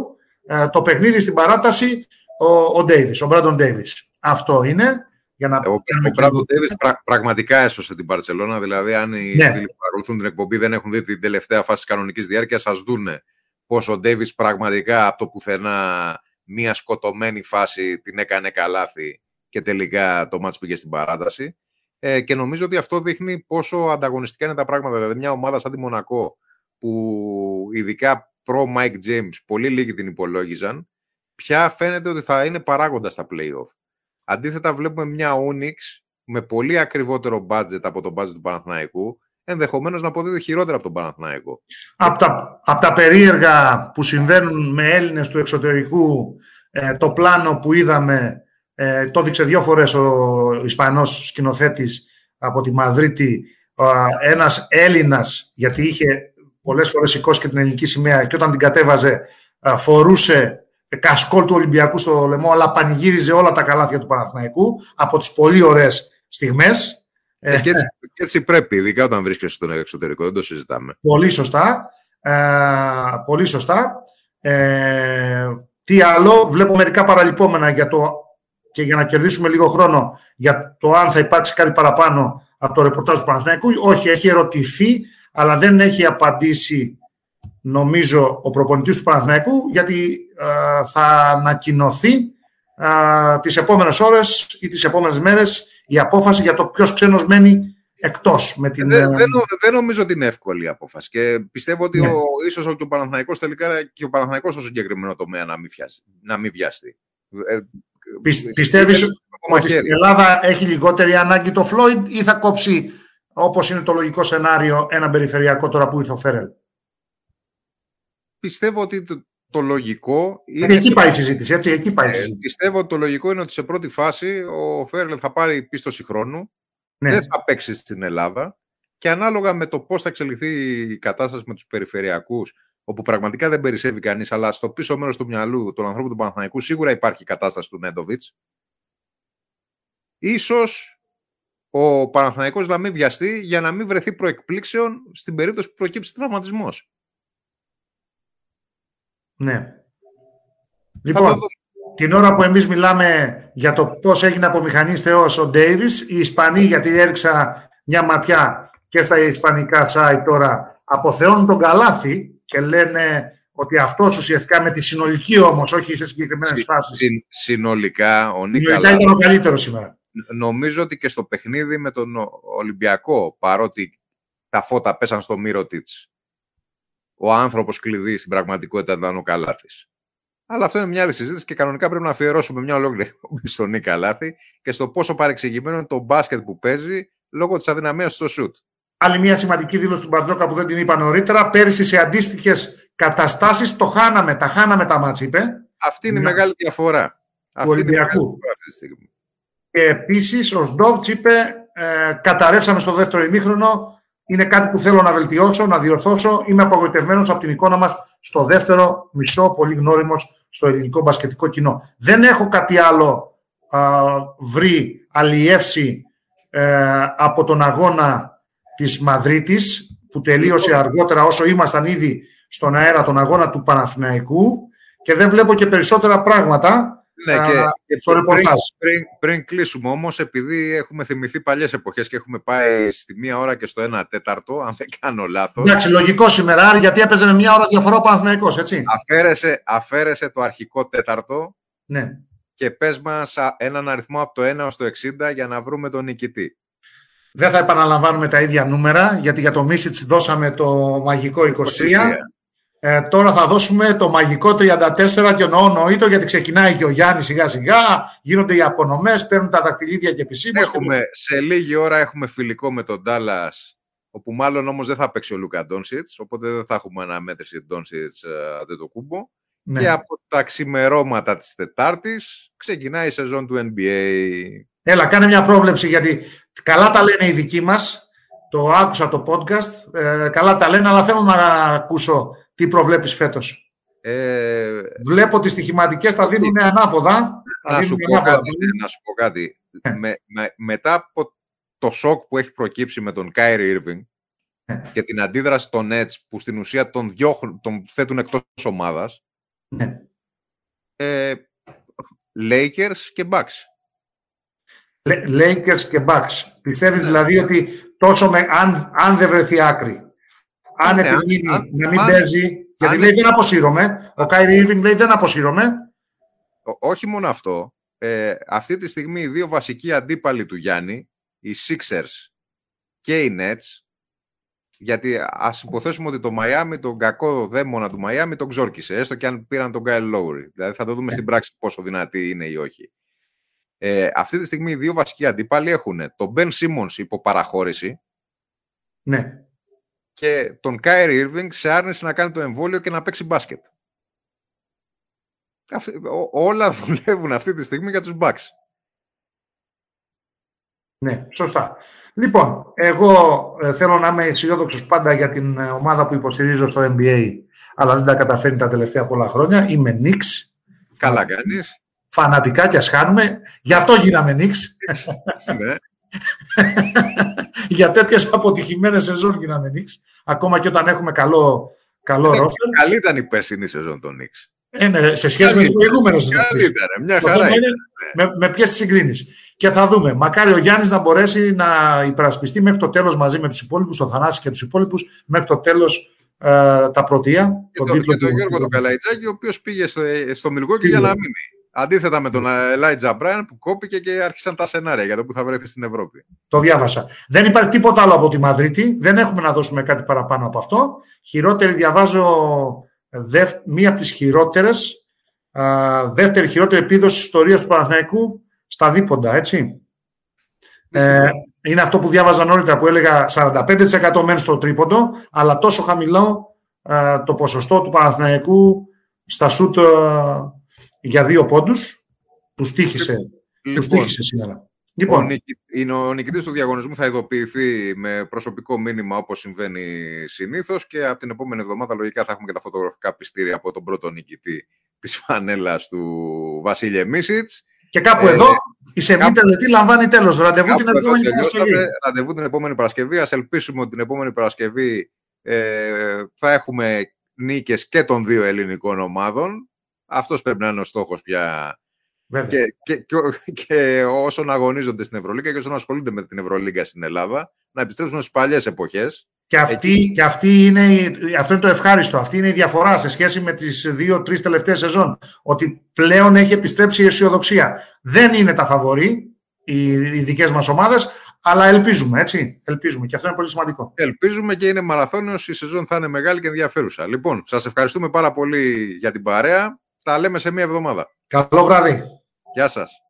ε, το παιχνίδι στην παράταση ο, ο Davis, ο Μπράντον Davis. Αυτό είναι. Για να ο ο Μπράντον Davis πραγματικά έσωσε την Παρσελώνα. Δηλαδή, αν οι ναι. φίλοι που παρακολουθούν την εκπομπή δεν έχουν δει την τελευταία φάση τη κανονικής διάρκειας, σα δούνε πως ο Davis πραγματικά από το πουθενά μία σκοτωμένη φάση την έκανε καλάθι και τελικά το μάτς πήγε στην παράταση. Ε, και νομίζω ότι αυτό δείχνει πόσο ανταγωνιστικά είναι τα πράγματα. Δηλαδή, μια ομάδα σαν τη Μονακό, που ειδικά προ Mike James πολύ λίγοι την υπολόγιζαν, πια φαίνεται ότι θα είναι παράγοντα στα playoff. Αντίθετα, βλέπουμε μια Onyx με πολύ ακριβότερο budget από το budget του Παναθηναϊκού. ενδεχομένως να αποδίδει χειρότερα από τον Παναθηναϊκό. Από τα, από τα περίεργα που συμβαίνουν με Έλληνες του εξωτερικού, ε, το πλάνο που είδαμε, ε, το δείξε δύο φορές ο Ισπανός σκηνοθέτης από τη Μαδρίτη, ε, ένας Έλληνας, γιατί είχε πολλές φορές σηκώσει και την ελληνική σημαία και όταν την κατέβαζε ε, φορούσε κασκόλ του Ολυμπιακού στο λαιμό, αλλά πανηγύριζε όλα τα καλάθια του Παναθηναϊκού από τις πολύ ωραίες στιγμές. Ε, και, έτσι, και έτσι πρέπει, ειδικά όταν βρίσκεσαι στον εξωτερικό, δεν το συζητάμε. Πολύ σωστά. Ε, πολύ σωστά. Ε, τι άλλο, βλέπω μερικά παραλυπόμενα για το, και για να κερδίσουμε λίγο χρόνο για το αν θα υπάρξει κάτι παραπάνω από το ρεπορτάζ του Παναθηναϊκού. Όχι, έχει ερωτηθεί, αλλά δεν έχει απαντήσει νομίζω ο προπονητής του Παναθηναϊκού γιατί ε, θα ανακοινωθεί ε, τις επόμενες ώρες ή τις επόμενες μέρες η απόφαση για το ποιος ξένος μένει εκτός. Την... Δεν, δεν, δεν, νομίζω ότι είναι εύκολη η απόφαση. Και πιστεύω ότι ναι. ο, ίσως και ο Παναθηναϊκός τελικά και ο Παναθηναϊκός στο συγκεκριμένο τομέα να μην, βιάσει, να μην βιαστεί. Ε, πιστεύεις ότι στην Ελλάδα έχει λιγότερη ανάγκη το Φλόιντ ή θα κόψει όπως είναι το λογικό σενάριο ένα περιφερειακό τώρα που ήρθε ο Φέρελ; Πιστεύω ότι το λογικό. Είναι εκεί πάει η συζήτηση. Έτσι, εκεί πάει η ε, συζήτηση. πιστεύω ότι το λογικό είναι ότι σε πρώτη φάση ο Φέρλ θα πάρει πίστοση χρόνου. Ναι. Δεν θα παίξει στην Ελλάδα. Και ανάλογα με το πώς θα εξελιχθεί η κατάσταση με τους περιφερειακούς, όπου πραγματικά δεν περισσεύει κανείς, αλλά στο πίσω μέρος του μυαλού των ανθρώπων του Παναθανικού σίγουρα υπάρχει η κατάσταση του Νέντοβιτς. Ίσως ο Παναθηναϊκός να μην βιαστεί για να μην βρεθεί προεκπλήξεων στην περίπτωση που προκύψει τραυματισμός. Ναι. Λοιπόν, την ώρα που εμείς μιλάμε για το πώς έγινε από μηχανής θεός ο Ντέιβις, οι Ισπανοί, γιατί έριξα μια ματιά και στα ισπανικά site τώρα, αποθεώνουν τον καλάθι και λένε ότι αυτός ουσιαστικά με τη συνολική όμως, όχι σε συγκεκριμένες Συ, φάσεις. Συ, συνολικά, ο Νίκα Συνολικά ήταν ο καλύτερος σήμερα. Νομίζω ότι και στο παιχνίδι με τον Ολυμπιακό, παρότι τα φώτα πέσαν στο Μύρωτιτς ο άνθρωπος κλειδί στην πραγματικότητα ήταν ο Καλάθης. Αλλά αυτό είναι μια άλλη συζήτηση και κανονικά πρέπει να αφιερώσουμε μια ολόκληρη στον Νίκα Καλάθη και στο πόσο παρεξηγημένο είναι το μπάσκετ που παίζει λόγω της αδυναμίας στο σουτ. Άλλη μια σημαντική δήλωση του Μπαρτζόκα που δεν την είπα νωρίτερα. Πέρυσι σε αντίστοιχες καταστάσεις το χάναμε. Τα χάναμε τα μάτς, είπε. Αυτή είναι η μεγάλη διαφορά. Αυτή είναι η μεγάλη διαφορά αυτή τη στιγμή. Και επίσης ο Σντόβτ είπε, ε, καταρρεύσαμε στο δεύτερο ημίχρονο είναι κάτι που θέλω να βελτιώσω, να διορθώσω. Είμαι απογοητευμένος από την εικόνα μας στο δεύτερο μισό, πολύ γνώριμος στο ελληνικό μπασκετικό κοινό. Δεν έχω κάτι άλλο α, βρει, αλλιεύσει ε, από τον αγώνα της Μαδρίτης που τελείωσε αργότερα όσο ήμασταν ήδη στον αέρα τον αγώνα του Παναθηναϊκού και δεν βλέπω και περισσότερα πράγματα ναι, και, στο πριν, πριν, πριν, κλείσουμε όμως, επειδή έχουμε θυμηθεί παλιές εποχές και έχουμε πάει στη μία ώρα και στο ένα τέταρτο, αν δεν κάνω λάθος. Εντάξει, λογικό σήμερα, γιατί έπαιζε με μία ώρα διαφορά ο Παναθηναϊκός, έτσι. Αφαίρεσε, αφαίρεσε το αρχικό τέταρτο ναι. και πες μας έναν αριθμό από το 1 έω το 60 για να βρούμε τον νικητή. Δεν θα επαναλαμβάνουμε τα ίδια νούμερα, γιατί για το Μίσιτς δώσαμε το μαγικό 23. Ε, τώρα θα δώσουμε το μαγικό 34 και εννοώ νοήτο γιατί ξεκινάει και ο Γιάννης σιγά σιγά, γίνονται οι απονομές, παίρνουν τα δακτυλίδια και επισήμως. Έχουμε, Σε λίγη ώρα έχουμε φιλικό με τον Ντάλλα, όπου μάλλον όμως δεν θα παίξει ο Λούκα Ντόνσιτς, οπότε δεν θα έχουμε αναμέτρηση Ντόνσιτς ε, το κούμπο. Ναι. Και από τα ξημερώματα της Τετάρτης ξεκινάει η σεζόν του NBA. Έλα, κάνε μια πρόβλεψη γιατί καλά τα λένε οι δικοί μας, το άκουσα το podcast, ε, καλά τα λένε, αλλά θέλω να ακούσω τι προβλέπεις φέτος; Ε, Βλέπω ότι στοιχηματικές θα δίνουν ανάποδα. Να, σου πω, κάτι, να σου πω κάτι. Με, μετά από το σοκ που έχει προκύψει με τον Κάιρι Ήρβινγκ ναι. και την αντίδραση των Nets που στην ουσία τον, διώχνουν, τον θέτουν εκτός ομάδας ναι. ε, Lakers και Bucks. Lakers και Bucks. Πιστεύεις ναι. δηλαδή ότι τόσο με, αν, αν δεν βρεθεί άκρη αν ναι, επιμείνει να μην παίζει, γιατί λέει δεν αποσύρωμαι. Ο Κάιρι Ήρβινγκ λέει δεν αποσύρωμαι. Όχι μόνο αυτό. Ε, αυτή τη στιγμή οι δύο βασικοί αντίπαλοι του Γιάννη, οι Sixers και οι Nets, γιατί ας υποθέσουμε ότι το Μαϊάμι, τον κακό δαίμονα του Μαϊάμι, τον ξόρκισε, έστω και αν πήραν τον Γκάιλ Λόουρι. Δηλαδή θα το δούμε yeah. στην πράξη πόσο δυνατή είναι ή όχι. Ε, αυτή τη στιγμή οι δύο βασικοί αντίπαλοι έχουν τον Μπεν Simmons υπό παραχώρηση, Ναι. Και τον Κάιρι Ήρβινγκ σε άρνηση να κάνει το εμβόλιο και να παίξει μπάσκετ. όλα δουλεύουν αυτή τη στιγμή για τους Bucks. Ναι, σωστά. Λοιπόν, εγώ ε, θέλω να είμαι αισιόδοξος πάντα για την ε, ομάδα που υποστηρίζω στο NBA, αλλά δεν τα καταφέρνει τα τελευταία πολλά χρόνια. Είμαι Knicks. Καλά κάνεις. Φανατικά κι ας χάνουμε. Γι' αυτό γίναμε Knicks. ναι. για τέτοιες αποτυχημένες σεζόν γίναμε Knicks. Ακόμα και όταν έχουμε καλό, καλό ε, ρόστερ. Καλή ήταν η περσινή σεζόν των Knicks. Ε, ναι, σε σχέση με του προηγούμενου. Καλύτερα, μια χαρά. Είναι, με, με ποιες συγκρίνεις. Και θα δούμε. Μακάρι ο Γιάννης να μπορέσει να υπερασπιστεί μέχρι το τέλος μαζί με τους υπόλοιπους, τον Θανάση και τους υπόλοιπους, μέχρι το τέλος ε, τα πρωτεία. Και τον, το, το Γιώργο τον Καλαϊτζάκη, ο οποίος πήγε στο, στο Μιλγόκι για να μείνει. Αντίθετα με τον Ελάιτζα Μπράιν που κόπηκε και άρχισαν τα σενάρια για το που θα βρεθεί στην Ευρώπη. Το διάβασα. Δεν υπάρχει τίποτα άλλο από τη Μαδρίτη. Δεν έχουμε να δώσουμε κάτι παραπάνω από αυτό. Χειρότερη διαβάζω μία από τις χειρότερες, δεύτερη χειρότερη επίδοση ιστορίας του Παναθηναϊκού στα δίποντα, έτσι. Ε, είναι αυτό που διάβαζα νωρίτερα που έλεγα 45% μένει στο τρίποντο, αλλά τόσο χαμηλό το ποσοστό του Παναθηναϊκού στα σούτ για δύο πόντους που στήχησε, λοιπόν, που στήχησε σήμερα. Λοιπόν. Ο, ο νικητής του διαγωνισμού θα ειδοποιηθεί με προσωπικό μήνυμα όπως συμβαίνει συνήθως και από την επόμενη εβδομάδα λογικά θα έχουμε και τα φωτογραφικά πιστήρια από τον πρώτο νικητή της φανέλας του Βασίλη Μίσιτς. Και κάπου ε, εδώ η σεμνή τελετή λαμβάνει τέλος. Ραντεβού την επόμενη Παρασκευή. Ραντεβού την επόμενη Παρασκευή. Ας ελπίσουμε ότι την επόμενη Παρασκευή ε, θα έχουμε νίκες και των δύο ελληνικών ομάδων. Αυτός πρέπει να είναι ο στόχος πια και, και, και, και, όσων αγωνίζονται στην Ευρωλίγκα και όσων ασχολούνται με την Ευρωλίγκα στην Ελλάδα, να επιστρέψουμε στις παλιές εποχές. Και, αυτή, και αυτή είναι, αυτό είναι το ευχάριστο. Αυτή είναι η διαφορά σε σχέση με τις δύο-τρει τελευταίες σεζόν. Ότι πλέον έχει επιστρέψει η αισιοδοξία. Δεν είναι τα φαβορή οι, οι δικές μας ομάδες, αλλά ελπίζουμε, έτσι. Ελπίζουμε και αυτό είναι πολύ σημαντικό. Ελπίζουμε και είναι μαραθώνιος. Η σεζόν θα είναι μεγάλη και ενδιαφέρουσα. Λοιπόν, σας ευχαριστούμε πάρα πολύ για την παρέα. Τα λέμε σε μία εβδομάδα. Καλό βράδυ. Γεια σας.